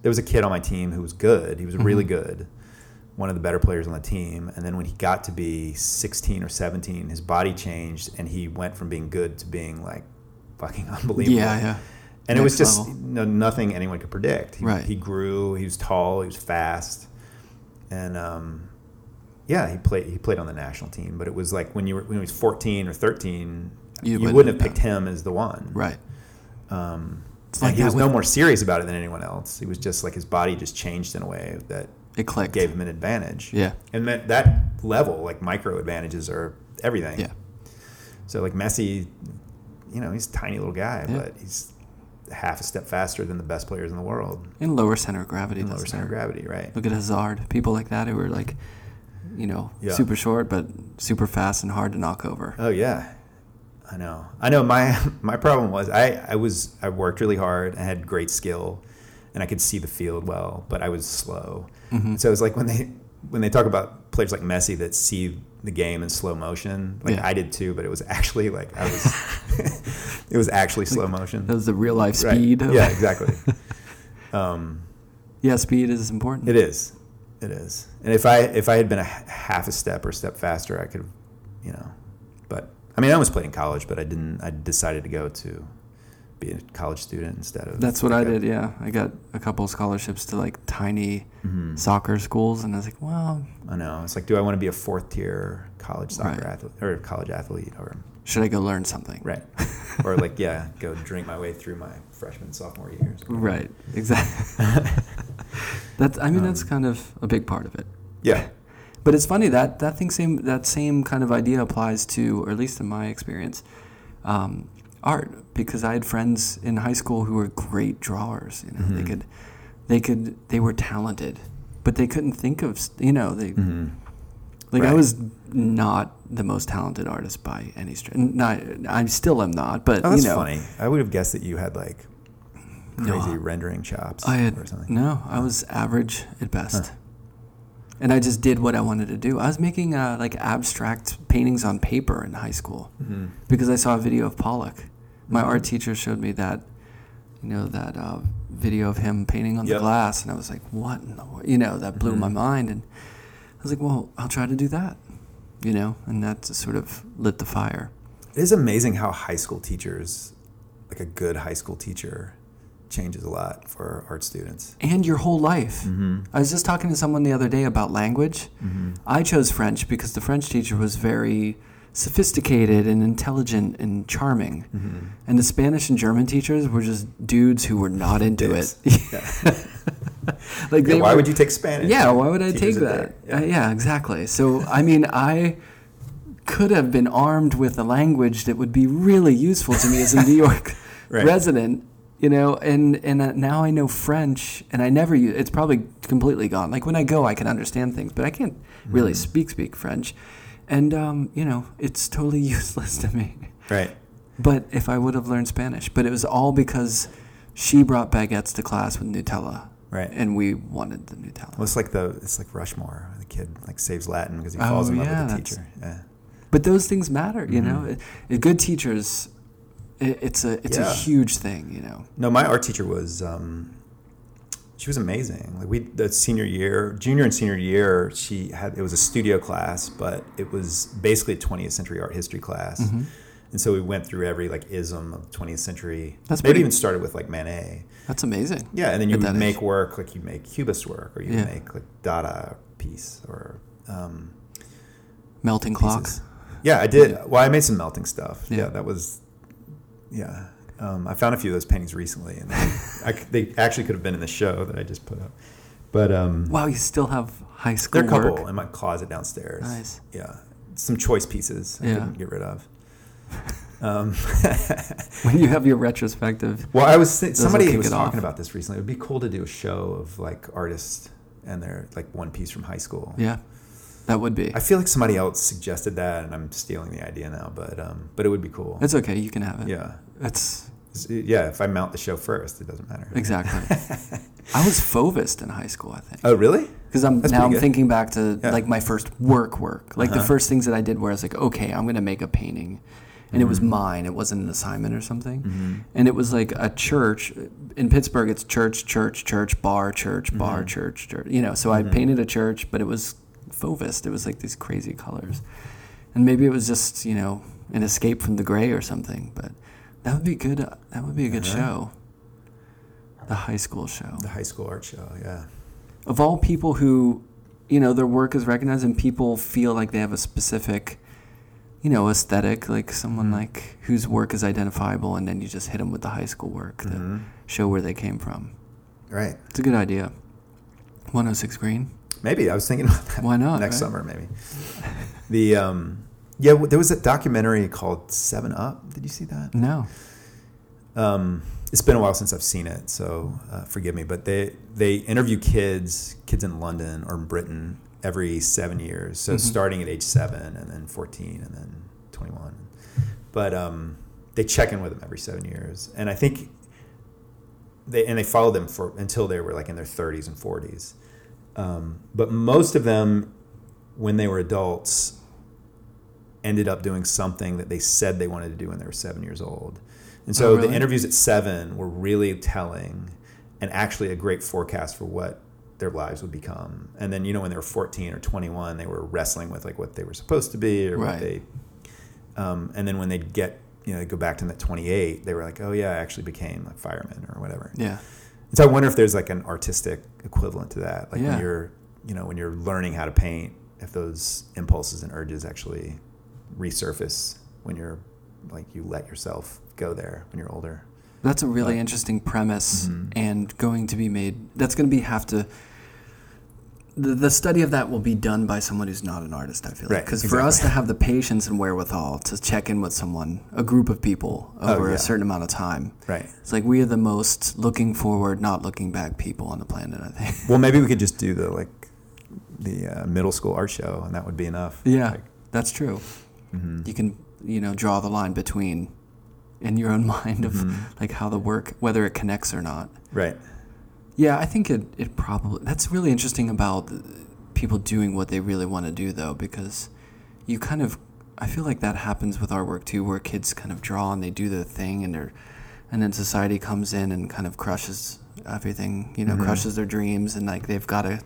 there was a kid on my team who was good. He was really good, one of the better players on the team. And then when he got to be 16 or 17, his body changed, and he went from being good to being like fucking *laughs* unbelievable. Yeah, yeah. And it was just level. no, nothing anyone could predict. He, Right. he grew. He was tall. He was fast, and um, yeah, he played. He played on the national team. But it was like when you were when he was 14 or 13, You you, wouldn't have picked him as the one. Right. Um, It's like he was no more serious about it than anyone else. He was just like his body just changed in a way that It clicked. gave him an advantage. Yeah. and that, that level, like micro advantages, are everything. Yeah. So like Messi, you know, he's a tiny little guy, Yeah. but he's half a step faster than the best players in the world In lower center of gravity. in lower center of gravity, right? Look at Hazard. People like that who are like, you know, Yeah. super short but super fast and hard to knock over. Oh yeah, I know. I know. My *laughs* my problem was I I was I worked really hard. I had great skill, and I could see the field well, but I was slow. Mm-hmm. So it's like when they when they talk about players like Messi that see the game in slow motion, like Yeah. I did too, but it was *laughs* actually like I was. *laughs* it was actually slow motion. That was the real life Right. speed. of- Yeah, exactly. um, yeah, speed is important. it is. It is. And if I if I had been a half a step or a step faster, I could have, you know. I mean, I almost played in college, but I didn't. I decided to go to be a college student instead of. That's what I like a- did. Yeah, I got a couple of scholarships to like tiny Mhm. soccer schools, and I was like, well, I know. It's like, do I want to be a fourth tier college soccer Right. athlete or college athlete or should I go learn something? right, *laughs* or like yeah, go drink my way through my freshman sophomore years. Right. Exactly. *laughs* that's. I mean, that's Um, kind of a big part of it. Yeah. But it's funny that that thing same that same kind of idea applies to, or at least in my experience, um, art. Because I had friends in high school who were great drawers. You know, they Mhm. could, they could, they were talented, but they couldn't think of. You know, they hmm like I was not the most talented artist by any stretch. Not, I still am not. But Oh, that's you know, funny. I would have guessed that you had like No, crazy rendering chops I had or something. no. I was average at best, and I just did what I wanted to do. I was making uh, like abstract paintings on paper in high school hmm because I saw a video of Pollock. My art teacher showed me that, you know, that uh, video of him painting on Yep. the glass, and I was like, "What?" In the, wor-" you know, that blew my Mhm. mind, and I was like, "Well, I'll try to do that," you know, and that sort of lit the fire. It is amazing how high school teachers, like a good high school teacher, changes a lot for art students. And your whole life. Mm-hmm. I was just talking to someone the other day about language. Mm-hmm. I chose French because the French teacher was very sophisticated and intelligent and charming. Mm-hmm. And the Spanish and German teachers were just dudes who were not into it. *laughs* *laughs* like Yeah, why were- would you take Spanish? Yeah, why would I take that? there. Uh, yeah, exactly. So I mean, I could have been armed with a language that would be really useful to me as a New York *laughs* Right. resident. You know, and and uh, now I know French, and I never use. It's probably completely gone. Like when I go, I can understand things, but I can't really Mhm. speak speak French, and um, you know, it's totally *laughs* useless to me. Right. But if I would have learned Spanish, but it was all because she brought baguettes to class with Nutella, Right. and we wanted the Nutella. Well, it's like the it's like Rushmore. The kid like saves Latin because he Oh, falls in love yeah, with the teacher. Yeah. But those things matter, you know. Mhm. It- it- good teachers, it's a it's a huge thing, you know. No, my art teacher was um, she was amazing. Like we the senior year, junior and senior year, she had it was a studio class, but it was basically a 20th century art history class. Mhm. And so we went through every like ism of 20th century. That's maybe pretty- even started with like Manet. That's amazing. Yeah, and then you would make age. work like you make cubist work, or you Yeah. make like Dada piece, or um, Melting clock. pieces. Yeah, I did. Yeah. Well, I made some melting stuff. Yeah. Yeah, that was. Yeah, um, I found a few of those paintings recently, and *laughs* I they actually could have been in the show that I just put up. But um, Wow, you still have high school there are a couple work. in my closet downstairs. Nice. Yeah, some choice pieces I Yeah. couldn't get rid of. *laughs* Um, *laughs* When you have your retrospective, well, I was th- Those will somebody was talking off. about this recently. It would be cool to do a show of like artists and their like one piece from high school. yeah, that would be. I feel like somebody else suggested that, and I'm stealing the idea now. But um, but it would be cool. It's okay. You can have it. yeah, It's- yeah. If I mount the show first, it doesn't matter. exactly. *laughs* I was Fauvist in high school, I think. Oh, really? Because I'm That's now I'm good. thinking back to Yeah. like my first work work, like the Uh-huh. first things that I did, where I was like, okay, I'm gonna make a painting, and it was Mhm. mine. It wasn't an assignment or something, Mm-hmm. and it was like a church in Pittsburgh, it's church, church, church, bar, church, bar, Mm-hmm. church, church. You know, so I painted a church, but it was fauvist. It was like these crazy colors, and maybe it was just you know an escape from the gray or something. But that would be good. That would be a good Uh-huh. show. The high school show. The high school art show, yeah. Of all people who, you know, their work is recognized and people feel like they have a specific, you know, aesthetic, like someone Mhm. like whose work is identifiable, and then you just hit them with the high school work to Mhm. show where they came from. Right. It's a good idea. 106 Green. Maybe I was thinking about that. Why not, next right? summer? Maybe. the um, yeah, there was a documentary called Seven Up. Did you see that? No. Um, it's been a while since I've seen it, so uh, forgive me. But they they interview kids, kids in London or in Britain every seven years. So Mhm. starting at age seven, and then fourteen, and then twenty one. But um, they check in with them every seven years, and I think they and they follow them for until they were like in their thirties and forties. Um, but most of them, when they were adults, ended up doing something that they said they wanted to do when they were seven years old. And so Oh, really? the interviews at seven were really telling and actually a great forecast for what their lives would become. And then, you know, when they were 14 or 21, they were wrestling with like what they were supposed to be or Right. what they, um, and then when they'd get, you know, go back to them at 28, they were like, oh yeah, I actually became a fireman or whatever. Yeah. And so I wonder if there's like an artistic equivalent to that. Like Yeah. when you're, you know, when you're learning how to paint, if those impulses and urges actually resurface when you're like you let yourself go there when you're older. That's a really But- interesting premise Mhm. and going to be made. That's going to be have to. The, the study of that will be done by someone who's not an artist. I feel like Right, because for us to have the patience and wherewithal to check in with someone, a group of people over Oh, yeah. a certain amount of time, Right. it's like we are the most looking forward, not looking back people on the planet. I think. Well, maybe we could *laughs* just do the like the uh, middle school art show, and that would be enough. Yeah, Like, that's true. mhm. You can you know draw the line between in your own *laughs* mind of Mhm. like how the work whether it connects or not. Right. Yeah, I think it, it probably that's really interesting about people doing what they really want to do though because you kind of I feel like that happens with our work too where kids kind of draw and they do their thing and they're and then society comes in and kind of crushes everything, you know, Mhm. crushes their dreams and like they've got to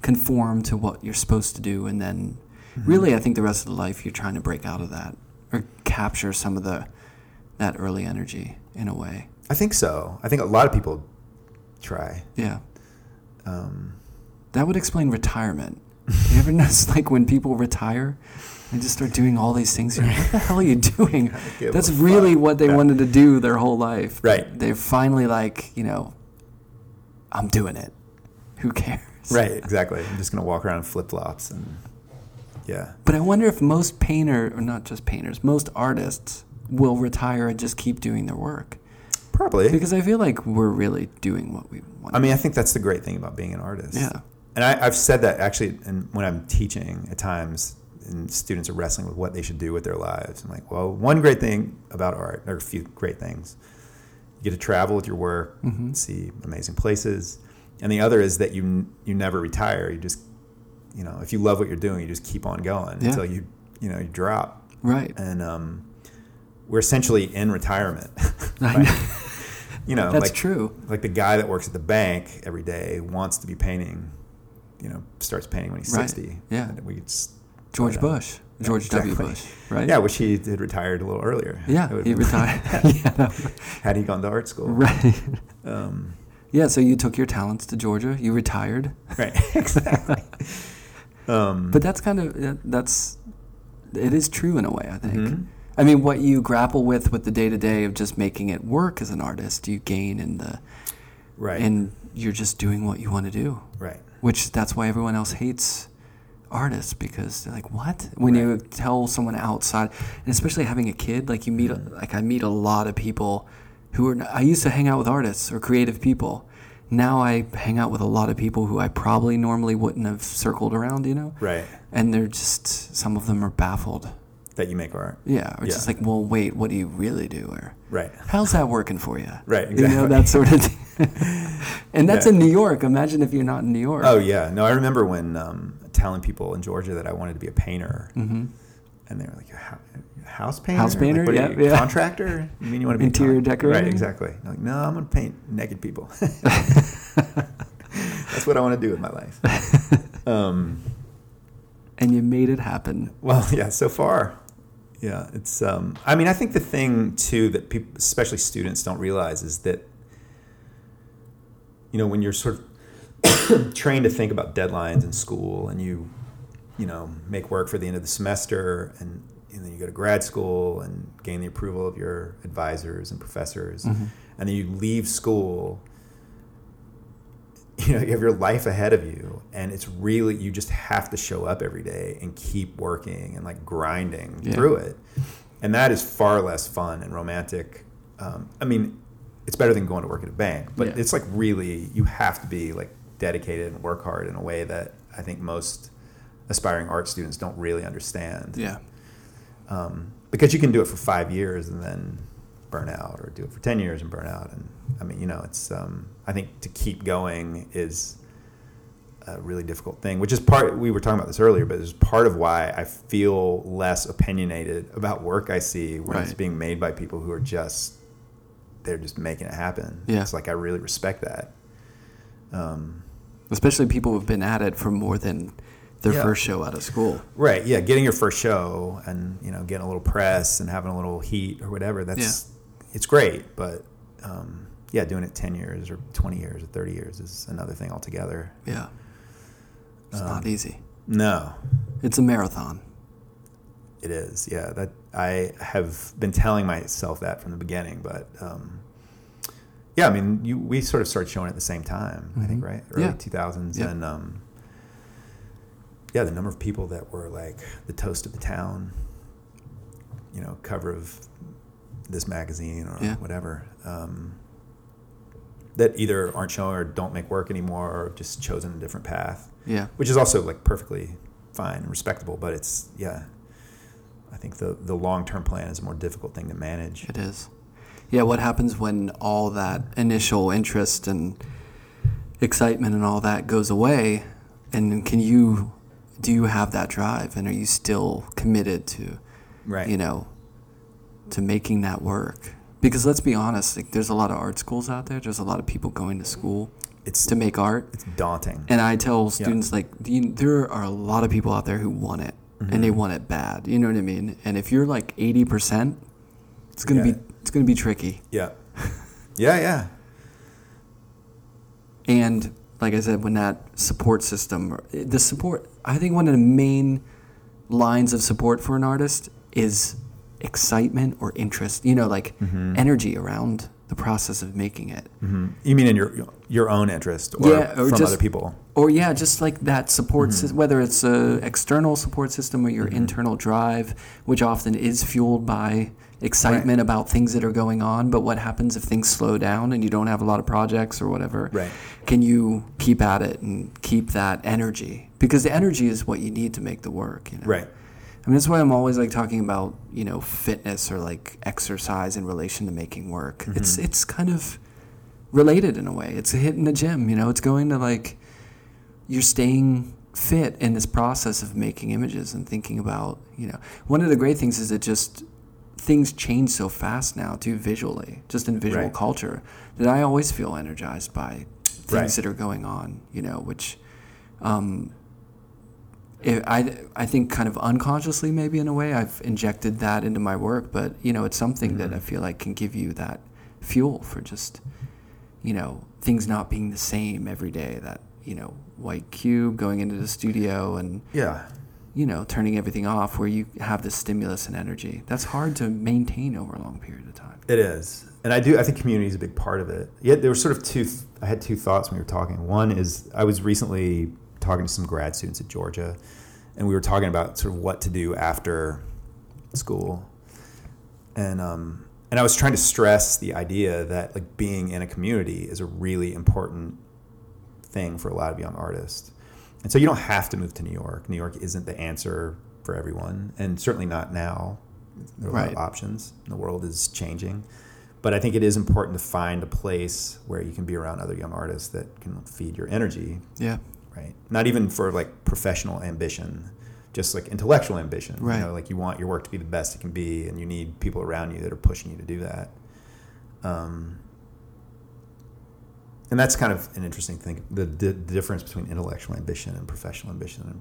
conform to what you're supposed to do and then Mm-hmm. really I think the rest of the life you're trying to break out of that or capture some of the that early energy in a way. I think so. I think a lot of people try. Yeah. Um, That would explain retirement. you ever *laughs* notice, like, when people retire, they just start doing all these things? You're like, what the *laughs* hell are you doing? That's really fuck. what they Yeah. wanted to do their whole life. Right. They're finally like, you know, I'm doing it. Who cares? right. Exactly. I'm just gonna walk around in flip flops and yeah. But I wonder if most painter, or not just painters, most artists will retire and just keep doing their work. Probably. Because I feel like we're really doing what we want. I mean, I think that's the great thing about being an artist. Yeah. And I, I've said that actually, and when I'm teaching at times, and students are wrestling with what they should do with their lives. I'm like, well, one great thing about art, or a few great things, you get to travel with your work, Mhm. see amazing places, and the other is that you you never retire. You just, you know, if you love what you're doing, you just keep on going Yeah. until you, you know, you drop. right. And um, we're essentially in retirement. *laughs* Right? *laughs* you know, That's like true. like the guy that works at the bank every day wants to be painting, you know, starts painting when he's Right. 60. Yeah. And we George. Bush. George W. Bush, right? yeah, wish he had retired a little earlier. Yeah, he retired. *laughs* *laughs* yeah, *laughs* had he gone to art school. right. Um, Yeah, so you took your talents to Georgia. You retired, right. exactly. Um, but that's kind of that's it is true in a way. I think. mhm. I mean, what you grapple with with the day to day of just making it work as an artist, you gain in the right. and you're just doing what you want to do. right. Which that's why everyone else hates artists because they're like, what? When you tell someone outside, and especially having a kid, like you meet, Mm-hmm. like I meet a lot of people who are. I used to hang out with artists or creative people. Now I hang out with a lot of people who I probably normally wouldn't have circled around, you know. Right. And they're just some of them are baffled. That you make art. Yeah, or just Yeah. like, well, wait, what do you really do? Or Right. how's that working for you? *laughs* Right, You know exactly. that sort of thing. *laughs* and that's Yeah. in New York. Imagine if you're not in New York. Oh yeah. No, I remember when um, telling people in Georgia that I wanted to be a painter, hmm and they were like, house painter, House painter? Like, Yeah, you, yeah. contractor? You mean you want to be Interior con-" decorator? Right, exactly. I'm like, no, I'm gonna paint naked people. *laughs* That's what I want to do with my life. Um, And you made it happen. well, yeah, so far. Yeah, it's. Um, I mean, I think the thing too that people, especially students, don't realize is that you know when you're sort of *coughs* trained to think about deadlines in school, and you you know make work for the end of the semester, and, and then you go to grad school and gain the approval of your advisors and professors, Mm-hmm. and then you leave school. *laughs* You know, you have your life ahead of you, and it's really you just have to show up every day and keep working and like grinding Yeah. through it, and that is far less fun and romantic. Um, I mean, it's better than going to work at a bank, but Yeah. it's like really you have to be like dedicated and work hard in a way that I think most aspiring art students don't really understand. Yeah. Um, because you can do it for five years and then burn out, or do it for ten years and burn out. And I mean, you know, it's um, I think to keep going is a really difficult thing. Which is part we were talking about this earlier, but it's part of why I feel less opinionated about work I see when it's being made by people who are just they're just making it happen. Yeah. It's like I really respect that. Um, Especially people who've been at it for more than their Yeah. first show out of school. Right. Yeah. Getting your first show and you know getting a little press and having a little heat or whatever. That's it's great, but um, yeah, doing it ten years or twenty years or thirty years is another thing altogether. Yeah. It's Um, not easy. No, It's a marathon. it is. Yeah. That I have been telling myself that from the beginning, but um, yeah, I mean, you we sort of started showing at the same time. I think Mhm. right early Yeah. two thousands Yeah. and. Um, yeah, the number of people that were like the toast of the town, you know, cover of this magazine or Yeah. whatever, um, that either aren't showing or don't make work anymore or just chosen a different path, Yeah. which is also like perfectly fine and respectable. But it's, yeah, I think the, the long term plan is a more difficult thing to manage. It is. Yeah, what happens when all that initial interest and excitement and all that goes away? And can you, do you have that drive? And are you still committed to, Right. you know, to making that work? Because let's be honest, like, there's a lot of art schools out there. There's a lot of people going to school it's, to make art. it's daunting. And I tell students like you, there are a lot of people out there who want it and they mm-hmm. want it bad. You know what I mean? And if you're like eighty percent, it's gonna Yeah. be it's gonna be tricky. yeah. Yeah, yeah. And like I said, when that support system, the support, I think one of the main lines of support for an artist is excitement or interest. You know, like Mm-hmm. energy around the process of making it. hmm You mean in your your own interest or, Yeah, or from just- other people? or yeah, just like that support, Mm-hmm. sys- whether it's a external support system or your internal drive, which often is fueled by excitement about things that are going on. But what happens if things slow down and you don't have a lot of projects or whatever? Right. Can you keep at it and keep that energy? Because the energy is what you need to make the work. You know? Right. I mean, that's why I'm always like talking about you know fitness or like exercise in relation to making work. It's it's kind of related in a way. It's a hit in the gym. You know, it's going to like you're staying fit in this process of making images and thinking about you know one of the great things is that just things change so fast now too visually just in visual Right. culture that i always feel energized by things Right. that are going on you know which um, it, I, I think kind of unconsciously maybe in a way I've injected that into my work but you know it's something that I mm-hmm. feel like can give you that fuel for just you know things not being the same every day that you know white cube going into the studio and Yeah. you know turning everything off where you have the stimulus and energy that's hard to maintain over a long period of time It is, and I do. I think community is a big part of it. Yet there were sort of two. I had two thoughts when we were talking. One is I was recently talking to some grad students at Georgia, and we were talking about sort of what to do after school, and um, and I was trying to stress the idea that like being in a community is a really important thing for a lot of young artists. And so you don't have to move to New York. New York isn't the answer for everyone, and certainly not now. There are a lot of Right. options. The world is changing. But I think it is important to find a place where you can be around other young artists that can feed your energy, yeah right? Not even for like professional ambition, just like intellectual ambition. Right. You know, like you want your work to be the best it can be, and you need people around you that are pushing you to do that. Um, and that's kind of an interesting thing the, the difference between intellectual ambition and professional ambition.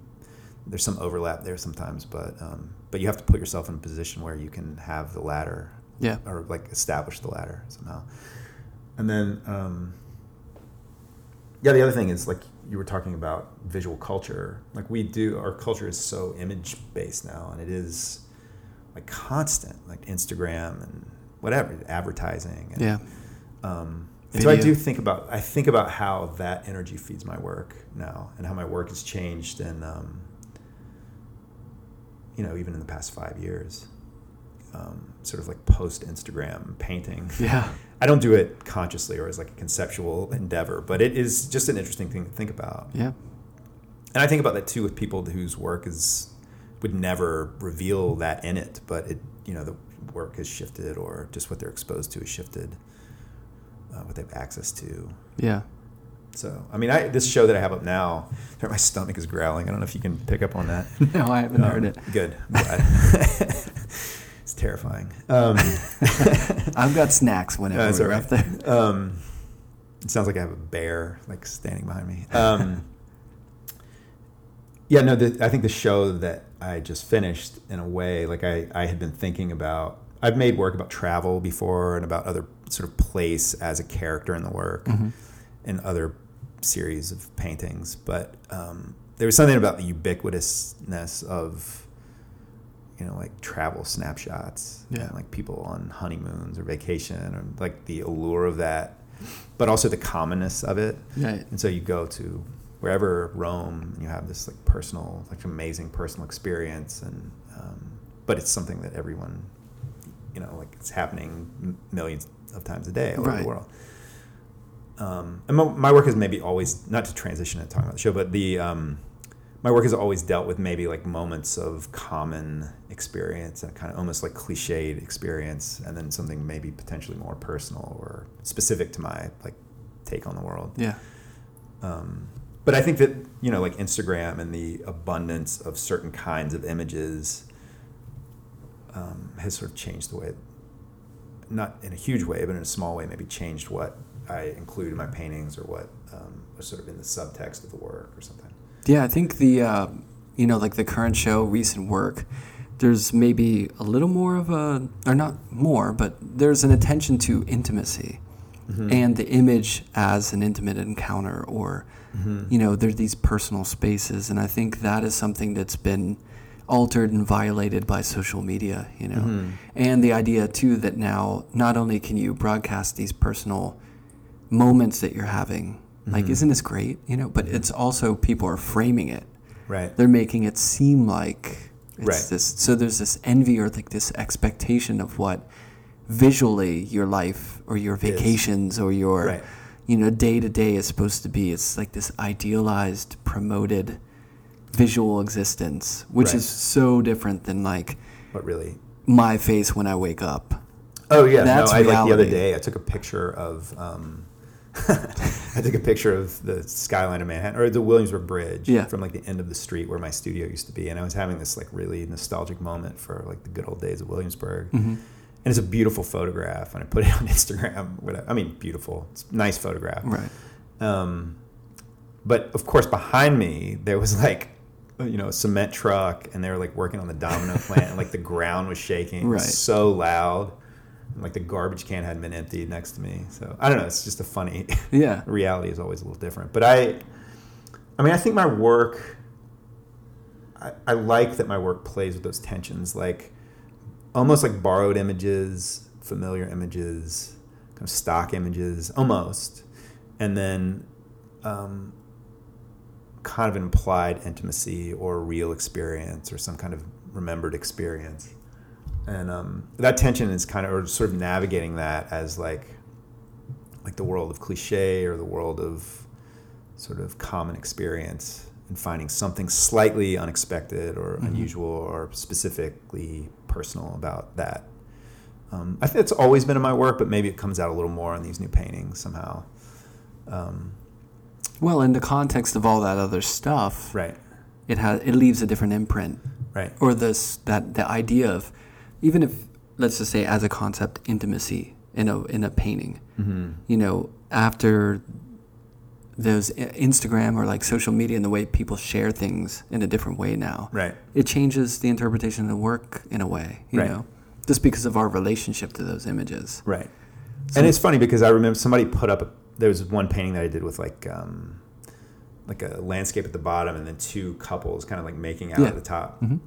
There's some overlap there sometimes, but um, but you have to put yourself in a position where you can have the latter Yeah. or like establish the ladder somehow. And then, um, yeah, the other thing is like you were talking about visual culture. Like we do, our culture is so image based now, and it is like constant, like Instagram and whatever advertising. And, Yeah. Um, and so I do think about I think about how that energy feeds my work now, and how my work has changed, and um, you know, even in the past five years, um, sort of like post Instagram painting. Yeah. *laughs* I don't do it consciously or as like a conceptual endeavor, but it is just an interesting thing to think about. Yeah. And I think about that too with people whose work is would never reveal that in it, but it you know the work has shifted or just what they're exposed to has shifted, uh, what they have access to. Yeah. So I mean, I this show that I have up now, *laughs* my stomach is growling. I don't know if you can pick up on that. *laughs* No, I haven't Um, heard it. Good. It's terrifying. Um, *laughs* I've got snacks whenever That's we're right. up there. *laughs* Um, it sounds like I have a bear like standing behind me. Um, *laughs* yeah, no, the, I think the show that I just finished, in a way, like I, I had been thinking about. I've made work about travel before and about other sort of place as a character in the work, Mhm. and other series of paintings. But um, there was something about the ubiquitousness of, you know, like travel snapshots, Yeah. and like people on honeymoons or vacation, or like the allure of that, but also the commonness of it. Right. And so you go to wherever Rome, and you have this like personal, like amazing personal experience, and um, but it's something that everyone, you know, like it's happening millions of times a day all over the world. Um, and my, my work is maybe always not to transition and talk about the show, but the um, my work has always dealt with maybe like moments of common experience and kind of almost like cliched experience, and then something maybe potentially more personal or specific to my like take on the world. Yeah. Um, but I think that you know, like Instagram and the abundance of certain kinds of images um, has sort of changed the way, not in a huge way, but in a small way, maybe changed what I include in my paintings or what um, was sort of in the subtext of the work or something. Yeah, I think the uh, you know like the current show, recent work. There's maybe a little more of a, or not more, but there's an attention to intimacy mm-hmm. and the image as an intimate encounter, or mm-hmm. you know, there's these personal spaces, and I think that is something that's been altered and violated by social media. You know, mm-hmm. and the idea too that now not only can you broadcast these personal moments that you're having. Like, isn't this great? You know, but it's also people are framing it. Right. They're making it seem like it's Right. this. So there's this envy or like this expectation of what visually your life or your vacations or your Right. you know day to day is supposed to be. It's like this idealized, promoted visual existence, which Right. is so different than like what really, my face when I wake up. Oh yeah, That's no. I like the other day. I took a picture of. Um, *laughs* I took a picture of the skyline of Manhattan or the Williamsburg Bridge Yeah. from like the end of the street where my studio used to be, and I was having this like really nostalgic moment for like the good old days of Williamsburg. Mm-hmm. And it's a beautiful photograph, and I put it on *laughs* Instagram. Whatever. I mean, beautiful. It's a nice photograph. Right. Um, but of course, behind me there was like, you know, a cement truck, and they were like working on the domino plant, and like the *laughs* ground was shaking, It was Right. so loud, and, like the garbage can hadn't been emptied next to me. So I don't know. It's just a funny. *laughs* Yeah. reality is always a little different. But I, I mean, I think my work. I, I like that my work plays with those tensions, like almost like borrowed images, familiar images, kind of stock images, almost, and then um, kind of implied intimacy or real experience or some kind of remembered experience. And um, that tension is kind of, or sort of navigating that as like, like the world of cliche or the world of sort of common experience and finding something slightly unexpected or unusual or specifically personal about that. Um, I think it's always been in my work, but maybe it comes out a little more in these new paintings somehow. Um, Well, in the context of all that other stuff, right. it has it leaves a different imprint Right. or this that the idea of even if let's just say as a concept intimacy in a in a painting Mm-hmm. you know after those instagram or like social media and the way people share things in a different way now Right. it changes the interpretation of the work in a way you Right. know just because of our relationship to those images Right. and it's funny because I remember somebody put up. A, there was one painting that I did with like um, like a landscape at the bottom and then two couples kind of like making out Yeah. at the top. Mhm.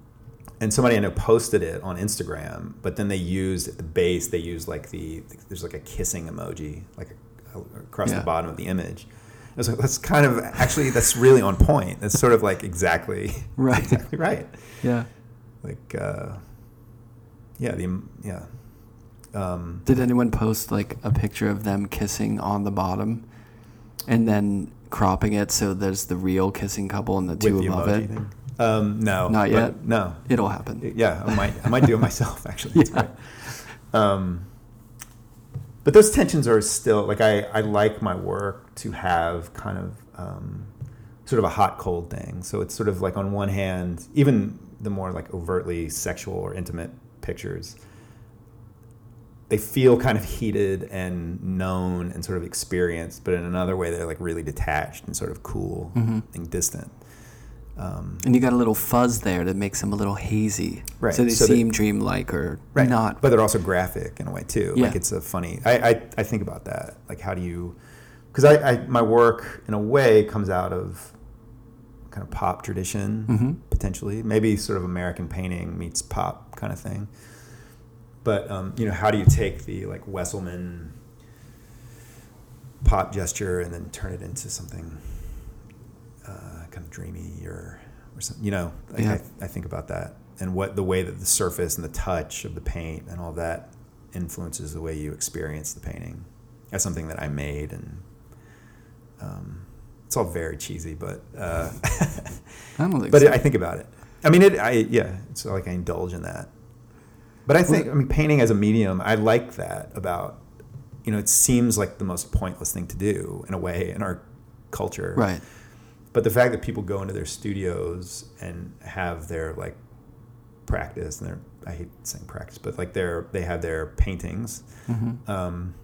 And somebody I know posted it on Instagram, but then they used at the base they used like the there's like a kissing emoji like a, across Yeah. the bottom of the image. I was like, that's kind of actually that's really on point. That's sort of like exactly *laughs* right exactly right. yeah Like uh, yeah, the yeah. Um, Did anyone post like a picture of them kissing on the bottom and then cropping it so there's the real kissing couple and the two the above it? thing? Um, no, Not yet? No, It'll happen. yeah, I might, I might do it *laughs* myself. Actually, Yeah. Um, but those tensions are still like I, I like my work to have kind of um, sort of a hot cold thing. So it's sort of like on one hand, even the more like overtly sexual or intimate pictures, they feel kind of heated and known and sort of experienced, but in another way they're like really detached and sort of cool Mhm. and distant. Um, And you got a little fuzz there that makes them a little hazy. Right, So they so seem dreamlike or right. not. but they're also graphic in a way too. Yeah. Like it's a funny. I, I I think about that. Like how do you? Because I, I my work in a way comes out of kind of pop tradition Mhm. potentially, maybe sort of American painting meets pop kind of thing. But um, you know, how do you take the like Wesselmann pop gesture and then turn it into something dreamy or or something? You know, like Yeah. I, I think about that and what the way that the surface and the touch of the paint and all that influences the way you experience the painting. That's something that I made and. Um, it's all very cheesy, but uh, *laughs* I don't think *laughs* but so. I think about it. I mean, it. I yeah. It's like I indulge in that. But I think I mean painting as a medium. I like that about you know it seems like the most pointless thing to do in a way in our culture. right. But the fact that people go into their studios and have their like practice and their I hate saying practice, but like their they have their paintings. hmm Um,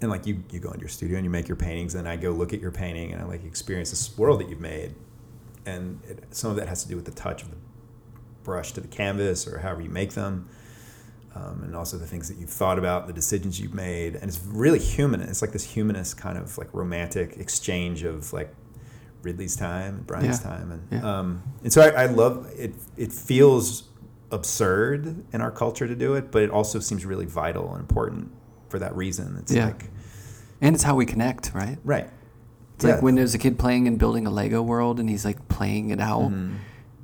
and like you, you go into your studio and you make your paintings, and I go look at your painting and I like experience this world that you've made, and it, some of that has to do with the touch of the brush to the canvas or however you make them, um, and also the things that you've thought about, the decisions you've made, and it's really human. It's like this humanist kind of like romantic exchange of like Ridley's time and Brian's Yeah. time, and Yeah. um, and so I, I love it. It feels absurd in our culture to do it, but it also seems really vital and important for that reason. It's Yeah. like And it's how we connect, right? right. It's like when there's a kid playing and building a Lego world and he's like playing it out Mhm.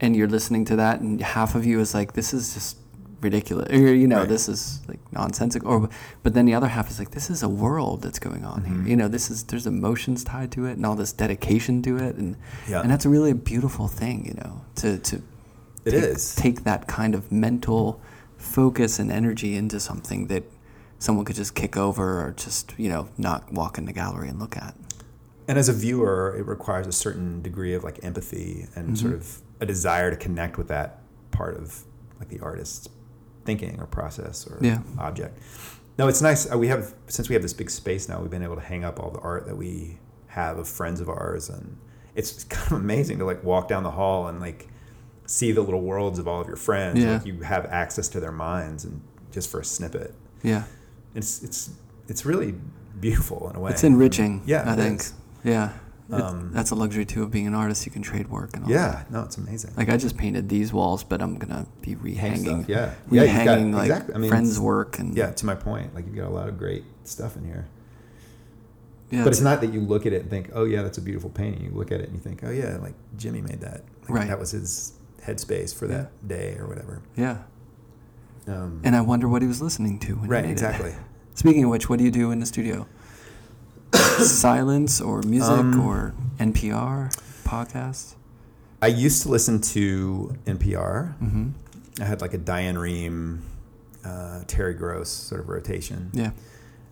and you're listening to that and half of you is like, this is just ridiculous. Or, you know, Right. this is like nonsensical. Or, but then the other half is like, this is a world that's going on Mhm. here. You know, this is, there's emotions tied to it and all this dedication to it. And, Yeah. and that's a really beautiful thing, you know, to, to It take, is. take that kind of mental focus and energy into something that someone could just kick over or just, you know, not walk in the gallery and look at. and as a viewer, it requires a certain degree of like empathy and Mhm. sort of a desire to connect with that part of like the artist's thinking or process or Yeah. object. No, it's nice. Uh, We have since we have this big space now, we've been able to hang up all the art that we have of friends of ours, and it's *laughs* kind of amazing to like walk down the hall and like see the little worlds of all of your friends. Yeah. Like you have access to their minds, and just for a snippet, Yeah. it's it's it's really beautiful in a way. It's enriching. Yeah, I it think. is. Yeah, Um, that's a luxury too of being an artist. You can trade work and all Yeah, that. no, it's amazing. Like I just painted these walls, but I'm gonna be rehanging, stuff, yeah. Yeah, you've got- rehanging like exactly. I mean, friends' work and yeah, to my point, like you've got a lot of great stuff in here. yeah, but it's not that you look at it and think, "Oh yeah, that's a beautiful painting." You look at it and you think, "Oh yeah, like Jimmy made that. Like, Right. That was his headspace for Yeah. that day or whatever." yeah. Um, And I wonder what he was listening to when right, he made exactly. it. *laughs* Speaking of which, what do you do in the studio? Silence or music Um, or NPR podcasts? I used to listen to NPR. Mm-hmm. I had like a Diane Rehm, uh, Terry Gross sort of rotation. Yeah.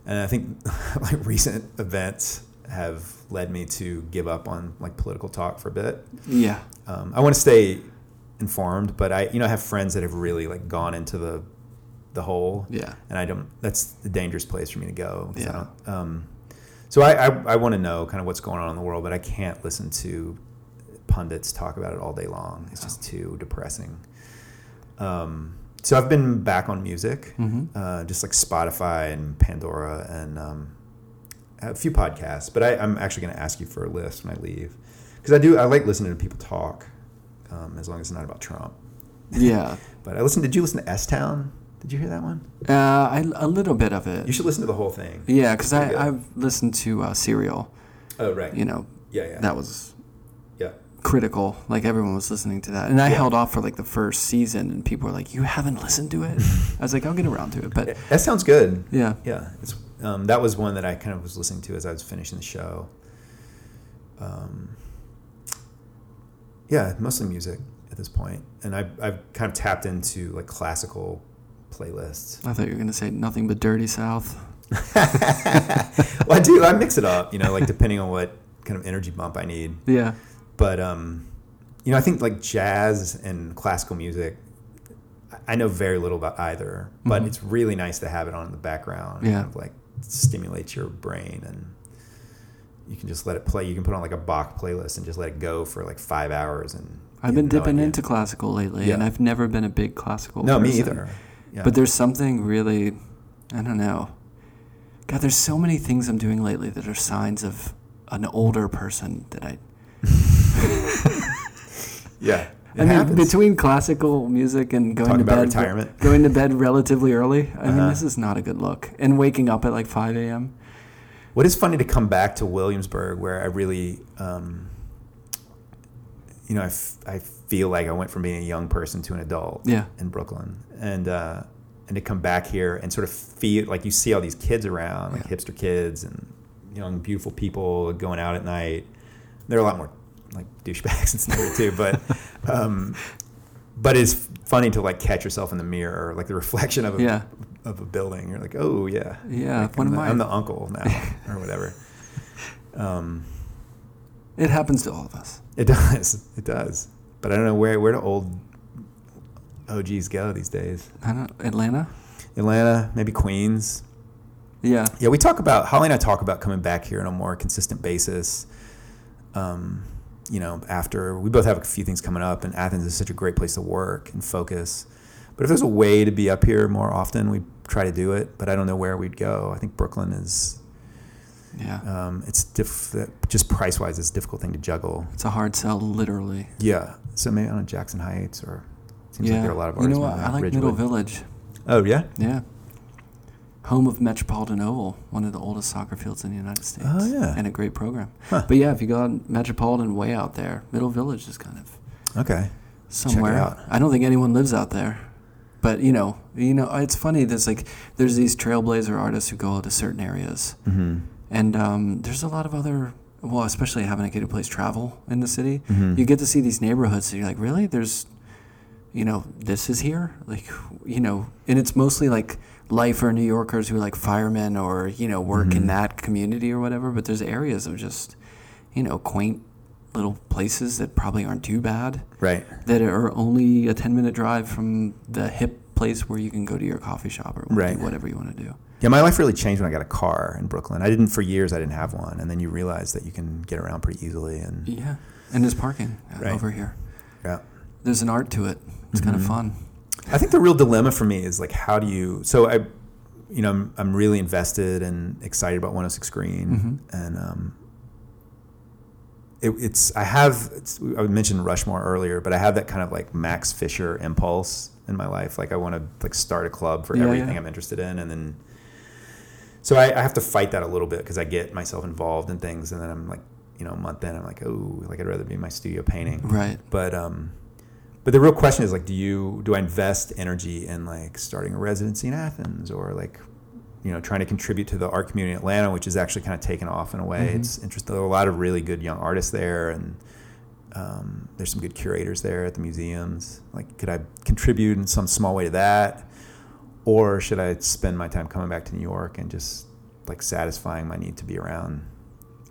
And I think *laughs* like recent events have led me to give up on like political talk for a bit. Yeah. Um, I want to stay informed, but I, you know, I have friends that have really like gone into the the hole. Yeah. And I don't. That's a dangerous place for me to go. 'cause I Yeah. don't, um, so I, I, I want to know kind of what's going on in the world, but I can't listen to pundits talk about it all day long. It's just too depressing. Um, so I've been back on music, Mhm. uh, just like Spotify and Pandora and um, a few podcasts. But I, I'm actually going to ask you for a list when I leave because I do. I like listening to people talk, um, as long as it's not about Trump. Yeah. *laughs* But I listened. Did you listen to S Town? Did you hear that one? Uh, I, a little bit of it. You should listen to the whole thing. Yeah, because. I've listened to uh, Serial. Oh right. You know, Yeah, yeah. that was yeah. critical. Like everyone was listening to that, and I Yeah. held off for like the first season, and people were like, "You haven't listened to it." *laughs* I was like, "I'll get around to it," but That sounds good. yeah, Yeah, it's um, that was one that I kind of was listening to as I was finishing the show. Um, yeah, mostly music at this point, and I've I've kind of tapped into like classical playlists. I thought you were gonna say nothing but Dirty South. *laughs* well, I do. I mix it up, you know, like depending on what kind of energy bump I need. Yeah, But um, you know, I think like jazz and classical music. I- know very little about either, but Mhm. it's really nice to have it on in the background. Yeah. kind of like stimulates your brain, and you can just let it play. You can put on like a Bach playlist and just let it go for like five hours. And I've been have no dipping into classical lately, and I've never been a big classical. No, me either. Yeah. But there's something really, I don't know. God, there's so many things I'm doing lately that are signs of an older person that I. *laughs* yeah. It I mean, happens. between classical music and going Talk to about bed, retirement. *laughs* going to bed relatively early. I mean, Uh-huh. this is not a good look. And waking up at like 5 a.m. What is funny to come back to Williamsburg, where I really, um, you know, I, f- I feel like I went from being a young person to an adult Yeah. in Brooklyn, and uh, and to come back here and sort of feel like you see all these kids around, like Yeah. hipster kids and young, beautiful people going out at night. There are a lot more like douchebags *laughs* and stuff too, but *laughs* um, but it's funny to like catch yourself in the mirror, like the reflection of a Yeah. of a building. You're like, oh yeah, Yeah, Like, one I'm, of the, my- I'm the uncle now, *laughs* or whatever. Um, It happens to all of us. it does, it does. But I don't know where where do old OGs go these days? I don't Atlanta? Atlanta, maybe Queens. Yeah. Yeah, we talk about Holly and I talk about coming back here on a more consistent basis. Um, you know, after we both have a few things coming up, and Athens is such a great place to work and focus. But if there's a way to be up here more often, we'd try to do it. But I don't know where we'd go. I think Brooklyn is Yeah. um, it's diff- just price wise, it's a difficult thing to juggle. It's a hard sell, literally. Yeah, so maybe on Jackson Heights or seems yeah. like there are a lot of you artists. know what? I like Ridgewood. Middle Village. Oh yeah. Yeah. Home of Metropolitan Oval, one of the oldest soccer fields in the United States. Oh, yeah. And a great program. Huh. But yeah, if you go out Metropolitan way out there, Middle Village is kind of Okay. somewhere. out. I don't think anyone lives out there. But you know, you know, it's funny. There's like there's these trailblazer artists who go to certain areas, Mm-hmm. And um, there's a lot of other. Well, especially having a kid who plays travel in the city, Mhm. you get to see these neighborhoods. And you're like, really? There's, you know, this is here. Like, you know, and it's mostly like lifer New Yorkers who are like firemen or you know work in Mhm. that community or whatever. But there's areas of just, you know, quaint little places that probably aren't too bad Right. that are only a 10 minute drive from the hip place where you can go to your coffee shop or Right. whatever you want to do. Yeah, my life really changed when I got a car in Brooklyn. I didn't for years. I didn't have one, and then you realize that you can get around pretty easily. And Yeah. And there's parking uh, Right. over here. yeah, There's an art to it. It's kind of fun. I think the real dilemma for me is like, how do you? So I, you know, I'm, I'm really invested and excited about 106 Green, Mhm. and um, it, it's I have it's, I mentioned Rushmore earlier, but I have that kind of like Max Fischer impulse in my life. Like I want to like start a club for Yeah, everything yeah. I'm interested in, and then so I, I have to fight that a little bit because I get myself involved in things, and then I'm like, you know, a month in, I'm like, oh, like I'd rather be in my studio painting, Right. but um but the real question is like do you do i invest energy in like starting a residency in athens or like you know trying to contribute to the art community in atlanta which is actually kind of taken off in a way Mhm. it's interesting there are a lot of really good young artists there and um, there's some good curators there at the museums like could i contribute in some small way to that or should i spend my time coming back to new york and just like satisfying my need to be around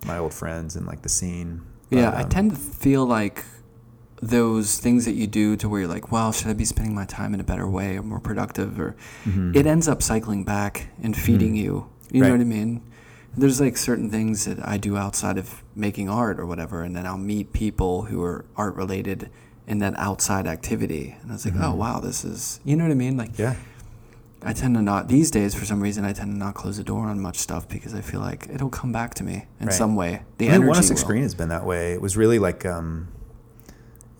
my old friends and like the scene Yeah. But, I um, tend to feel like those things that you do to where you're like, well, should I be spending my time in a better way or more productive? Or Mhm. it ends up cycling back and feeding Mhm. you. You know what I mean? There's like certain things that I do outside of making art or whatever, and then I'll meet people who are art related in that outside activity, and I was like, oh Mhm. wow, this is you know what I mean? Like yeah. I tend to not these days for some reason I tend to not close the door on much stuff because I feel like it'll come back to me in Right. some way. The I think energy 106 will. Screen has been that way. It was really like, um,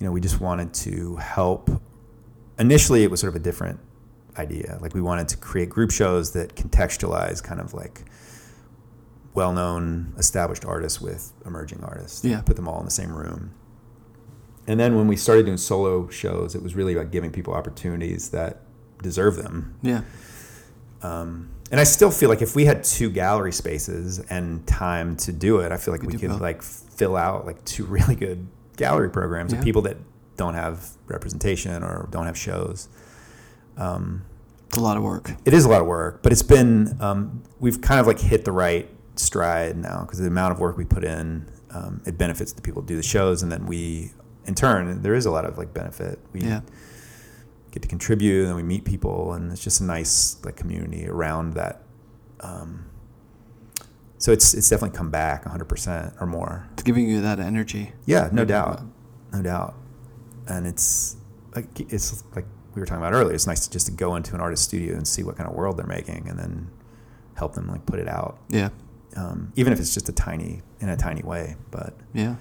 you know, we just wanted to help. Initially, it was sort of a different idea. Like we wanted to create group shows that contextualize kind of like well-known, established artists with emerging artists. Yeah. Put them all in the same room. And then when we started doing solo shows, it was really about giving people opportunities that deserve them Yeah. um, and I still feel like if we had two gallery spaces and time to do it, I feel like We we, could both. like fill out like two *laughs* really good gallery programs Yeah. of people that don't have representation or don't have shows. Um, It's a lot of work. it is a lot of work, but it's been um, we've kind of like hit the right stride now because the amount of work we put in, um, it benefits the people who do the shows, and then we, in turn, there is a lot of like benefit. We Yeah. Get to contribute, and we meet people, and it's just a nice like community around that. Um, so it's it's definitely come back 100 percent or more. It's giving you that energy. Yeah, no doubt, no doubt. And it's like it's like we were talking about earlier. It's nice to just to go into an artist studio and see what kind of world they're making, and then help them like put it out, Yeah. um, even if it's just a tiny in a tiny way. But Yeah.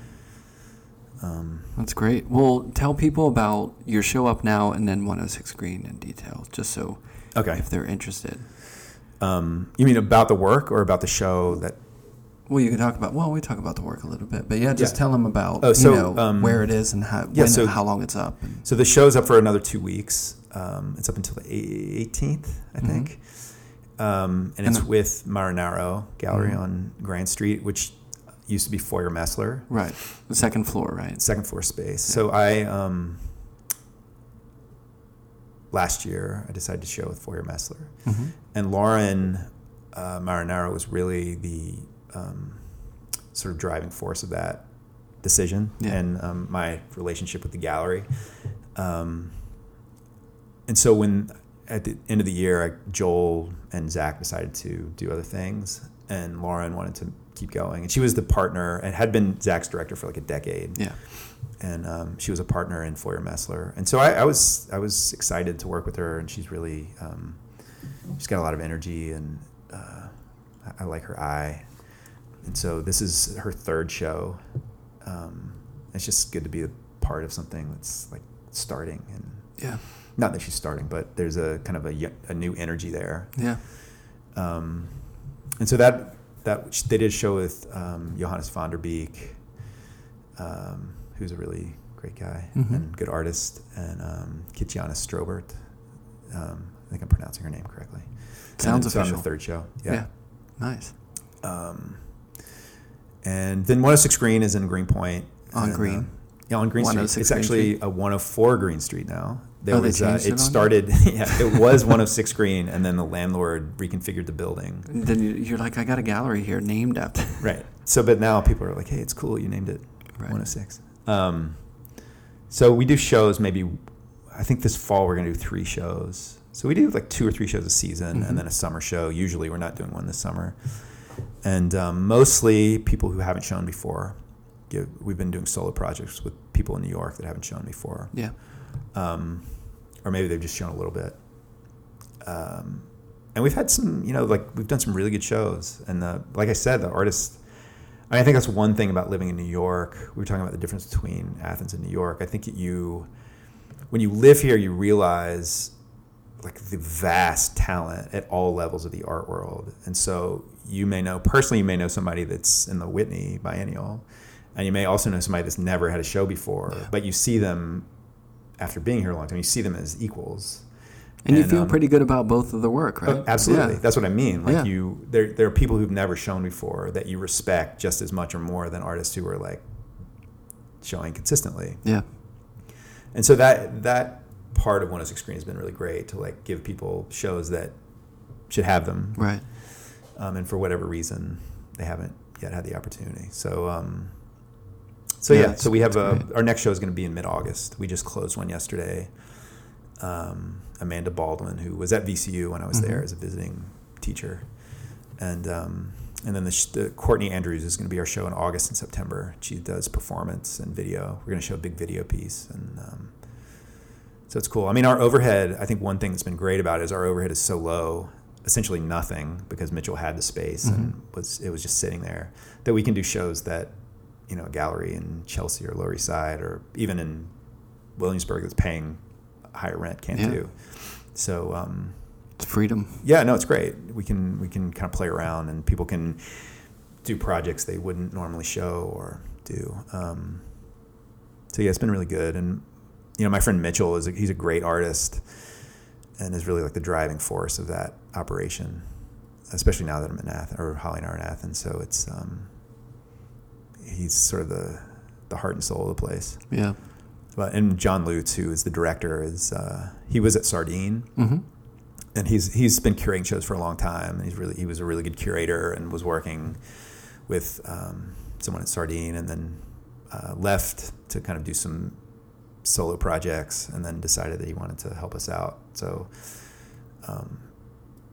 Um, That's great. Well, tell people about your show up now and then 106 Green in detail, just so okay, if they're interested. um, you mean about the work or about the show that? Well, you can talk about. Well, we talk about the work a little bit, but yeah, just Yeah. tell them about Oh, so, you know um, where it is and how yeah, when, so- how long it's up. And, So the show's up for another two weeks. Um, it's up until the 18th, I Mhm. think. Um, and And it's the- with Marinaro Gallery Mhm. on Grand Street, which used to be Feuer Mesler, right, the second floor, right? second floor space. So I, um, last year, I decided to show with Feuer Mesler. hmm And Lauren uh, Marinaro was really the um, sort of driving force of that decision Yeah. and um, my relationship with the gallery. Um, and so when at the end of the year, I, Joel and Zach decided to do other things, and Lauren wanted to keep going. And she was the partner and had been Zach's director for like a decade Yeah, and um, she was a partner in Feuer Mesler. And so I, I was I was excited to work with her, and she's really um, she's got a lot of energy, and uh, I, I like her eye. And so this is her third show. Um, it's just good to be a part of something that's like starting, and yeah, not that she's starting, but there's a kind of a, a new energy there. yeah. Um, and so that that they did a show with um, Johannes VanDerBeek, um, who's a really great guy Mhm. and good artist, and um, Kitjana Strobert. Um, I think I'm pronouncing her name correctly. Sounds and so I'm the third show. yeah, Yeah. nice. Um, and then 106 Green is in Greenpoint. On and, Green. um, yeah, on Green Street. 106 It's Green actually a 104 Green Street now. There Oh, was uh, it it started. *laughs* yeah, it was one of six Green, and then the landlord reconfigured the building. Then you- you're like, I got a gallery here named after. *laughs* Right. So, but now people are like, "Hey, it's cool. You named it Right. 106." Um, so we do shows. Maybe I think this fall we're gonna do three shows. So we do like two or three shows a season, Mhm. and then a summer show. Usually, we're not doing one this summer, and um, mostly people who haven't shown before. Give, we've been doing solo projects with people in New York that haven't shown before, Yeah, um, or maybe they've just shown a little bit. Um, and we've had some, you know, like we've done some really good shows. And the, like I said, the artists. I, mean, I think that's one thing about living in New York. We were talking about the difference between Athens and New York. I think that you, when you live here, you realize like the vast talent at all levels of the art world. And so you may know personally, you may know somebody that's in the Whitney Biennial, and you may also know somebody that's never had a show before. Yeah. But you see them after being here a long time. You see them as equals. and, you feel um, pretty good about both of the work, right? Oh, absolutely. Yeah. That's what I mean. Like Yeah. you, there, there are people who've never shown before that you respect just as much or more than artists who are like showing consistently. Yeah, And so that that part of 106 Green has been really great to like give people shows that should have them, right. um, and for whatever reason they haven't yet had the opportunity. So um, So Yeah, yeah, so we have a, our next show is going to be in mid August. We just closed one yesterday. Um, Amanda Baldwin, who was at VCU when I was there Mhm. as a visiting teacher, and um, and then the, sh- the Courtney Andrews is going to be our show in August and September. She does performance and video. We're going to show a big video piece, and um, so it's cool. I mean, our overhead. I think one thing that's been great about it is our overhead is so low, essentially nothing, because Mitchell had the space and Mhm. was it was just sitting there that we can do shows that you know a gallery in Chelsea or Lower East Side or even in Williamsburg that's paying higher rent can't Yeah. do. So um, It's freedom. yeah, no, it's great. We can we can kind of play around and people can do projects they wouldn't normally show or do. Um, so yeah, it's been really good. And you know, my friend Mitchell is a, he's a great artist and is really like the driving force of that operation. Especially now that I'm in Athens or Holly and I are in Athens, so it's um, he's sort of the the heart and soul of the place. Yeah. But and John Lutz, who is the director, is uh, he was at Sardine Mm-hmm. and he's he's been curating shows for a long time. He's really he was a really good curator and was working with um, someone at Sardine, and then uh, left to kind of do some solo projects, and then decided that he wanted to help us out. So, um,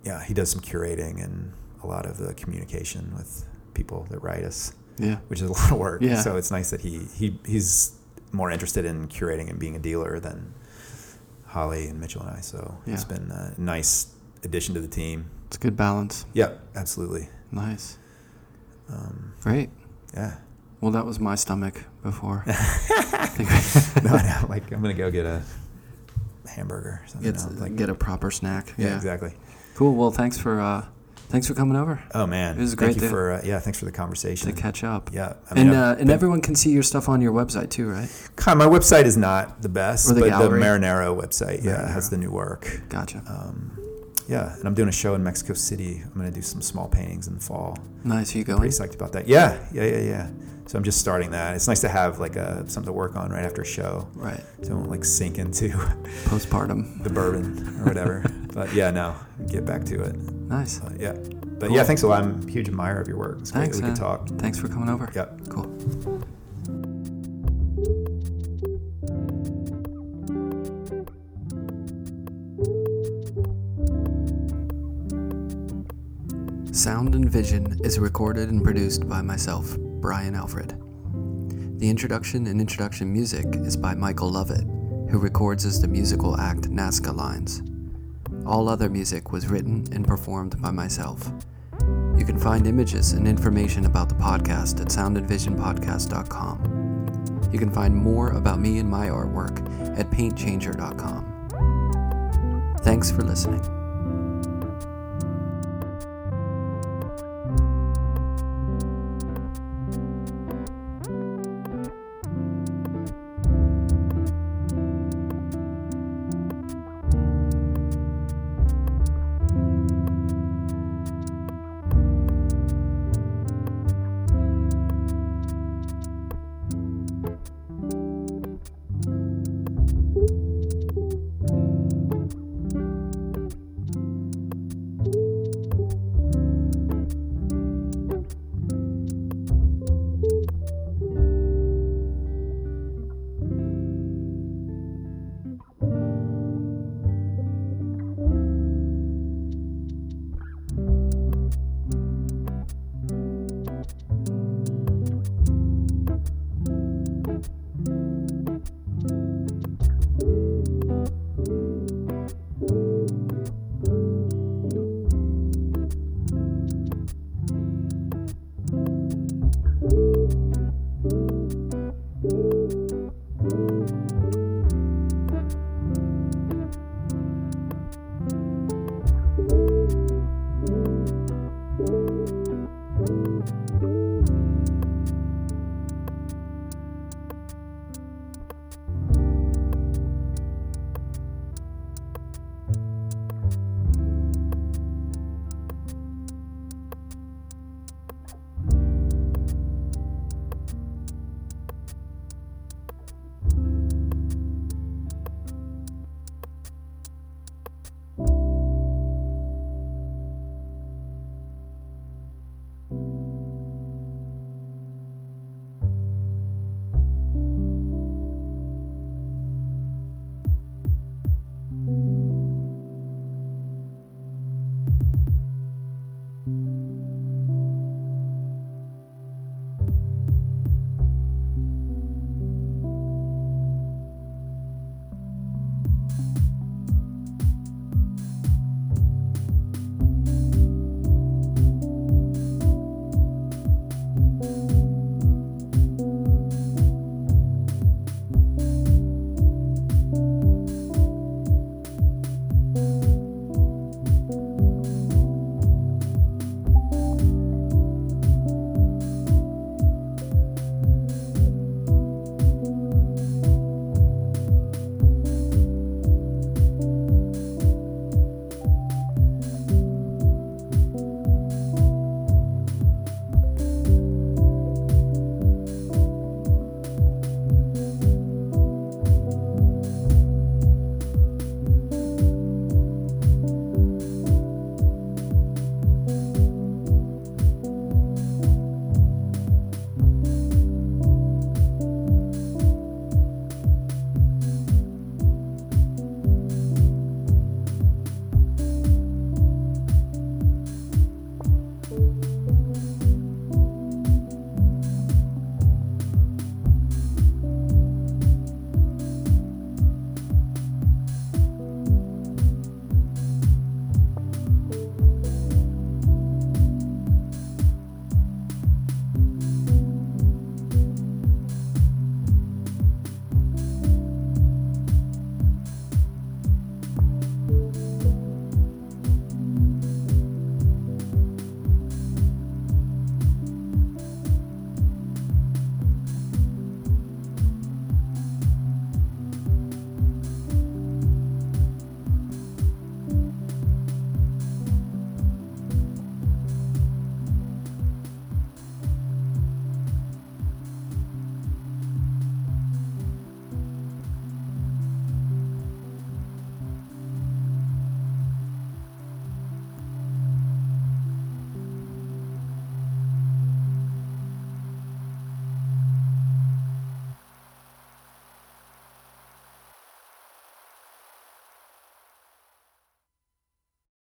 yeah, he does some curating and a lot of the communication with people that write us, Yeah. which is a *laughs* lot of work. Yeah. So it's nice that he he he's more interested in curating and being a dealer than Holly and Mitchell and I. So it's Yeah. been a nice addition to the team. It's a good balance. Yeah, absolutely. Nice. Um, Great. yeah. Well, that was my stomach before. *laughs* *laughs* no, no, like I'm gonna go get a hamburger or something. Like, get a proper snack. yeah, Yeah. exactly. Cool. Well, thanks for uh, thanks for coming over Oh man, It was thank great you to- for uh, yeah, thanks for the conversation. to catch up. Yeah, I mean, and uh, and everyone can see your stuff on your website too, right? Kind of- my website is not the best, the but gallery? the Marinaro website, yeah, Marinaro. has the new work. Gotcha. Um, yeah, and I'm doing a show in Mexico City. I'm gonna do some small paintings in the fall. nice. Are you going? Pretty psyched about that. Yeah, yeah, yeah, yeah. So I'm just starting that. It's nice to have like a something to work on right after a show, Right. so I won't like sink into Postpartum. the bourbon or whatever. *laughs* but yeah, no, get back to it. Nice. Uh, but yeah, but Cool. yeah, thanks a lot. I'm a huge admirer of your work. It's great Thanks, that we man. could talk. Thanks for coming over. Yeah. Cool. Sound and Vision is recorded and produced by myself, Brian Alfred. The introduction and introduction music is by Michael Lovett, who records as the musical act NZCA Lines. All other music was written and performed by myself. You can find images and information about the podcast at soundandvisionpodcast.com. You can find more about me and my artwork at paintchanger.com. Thanks for listening.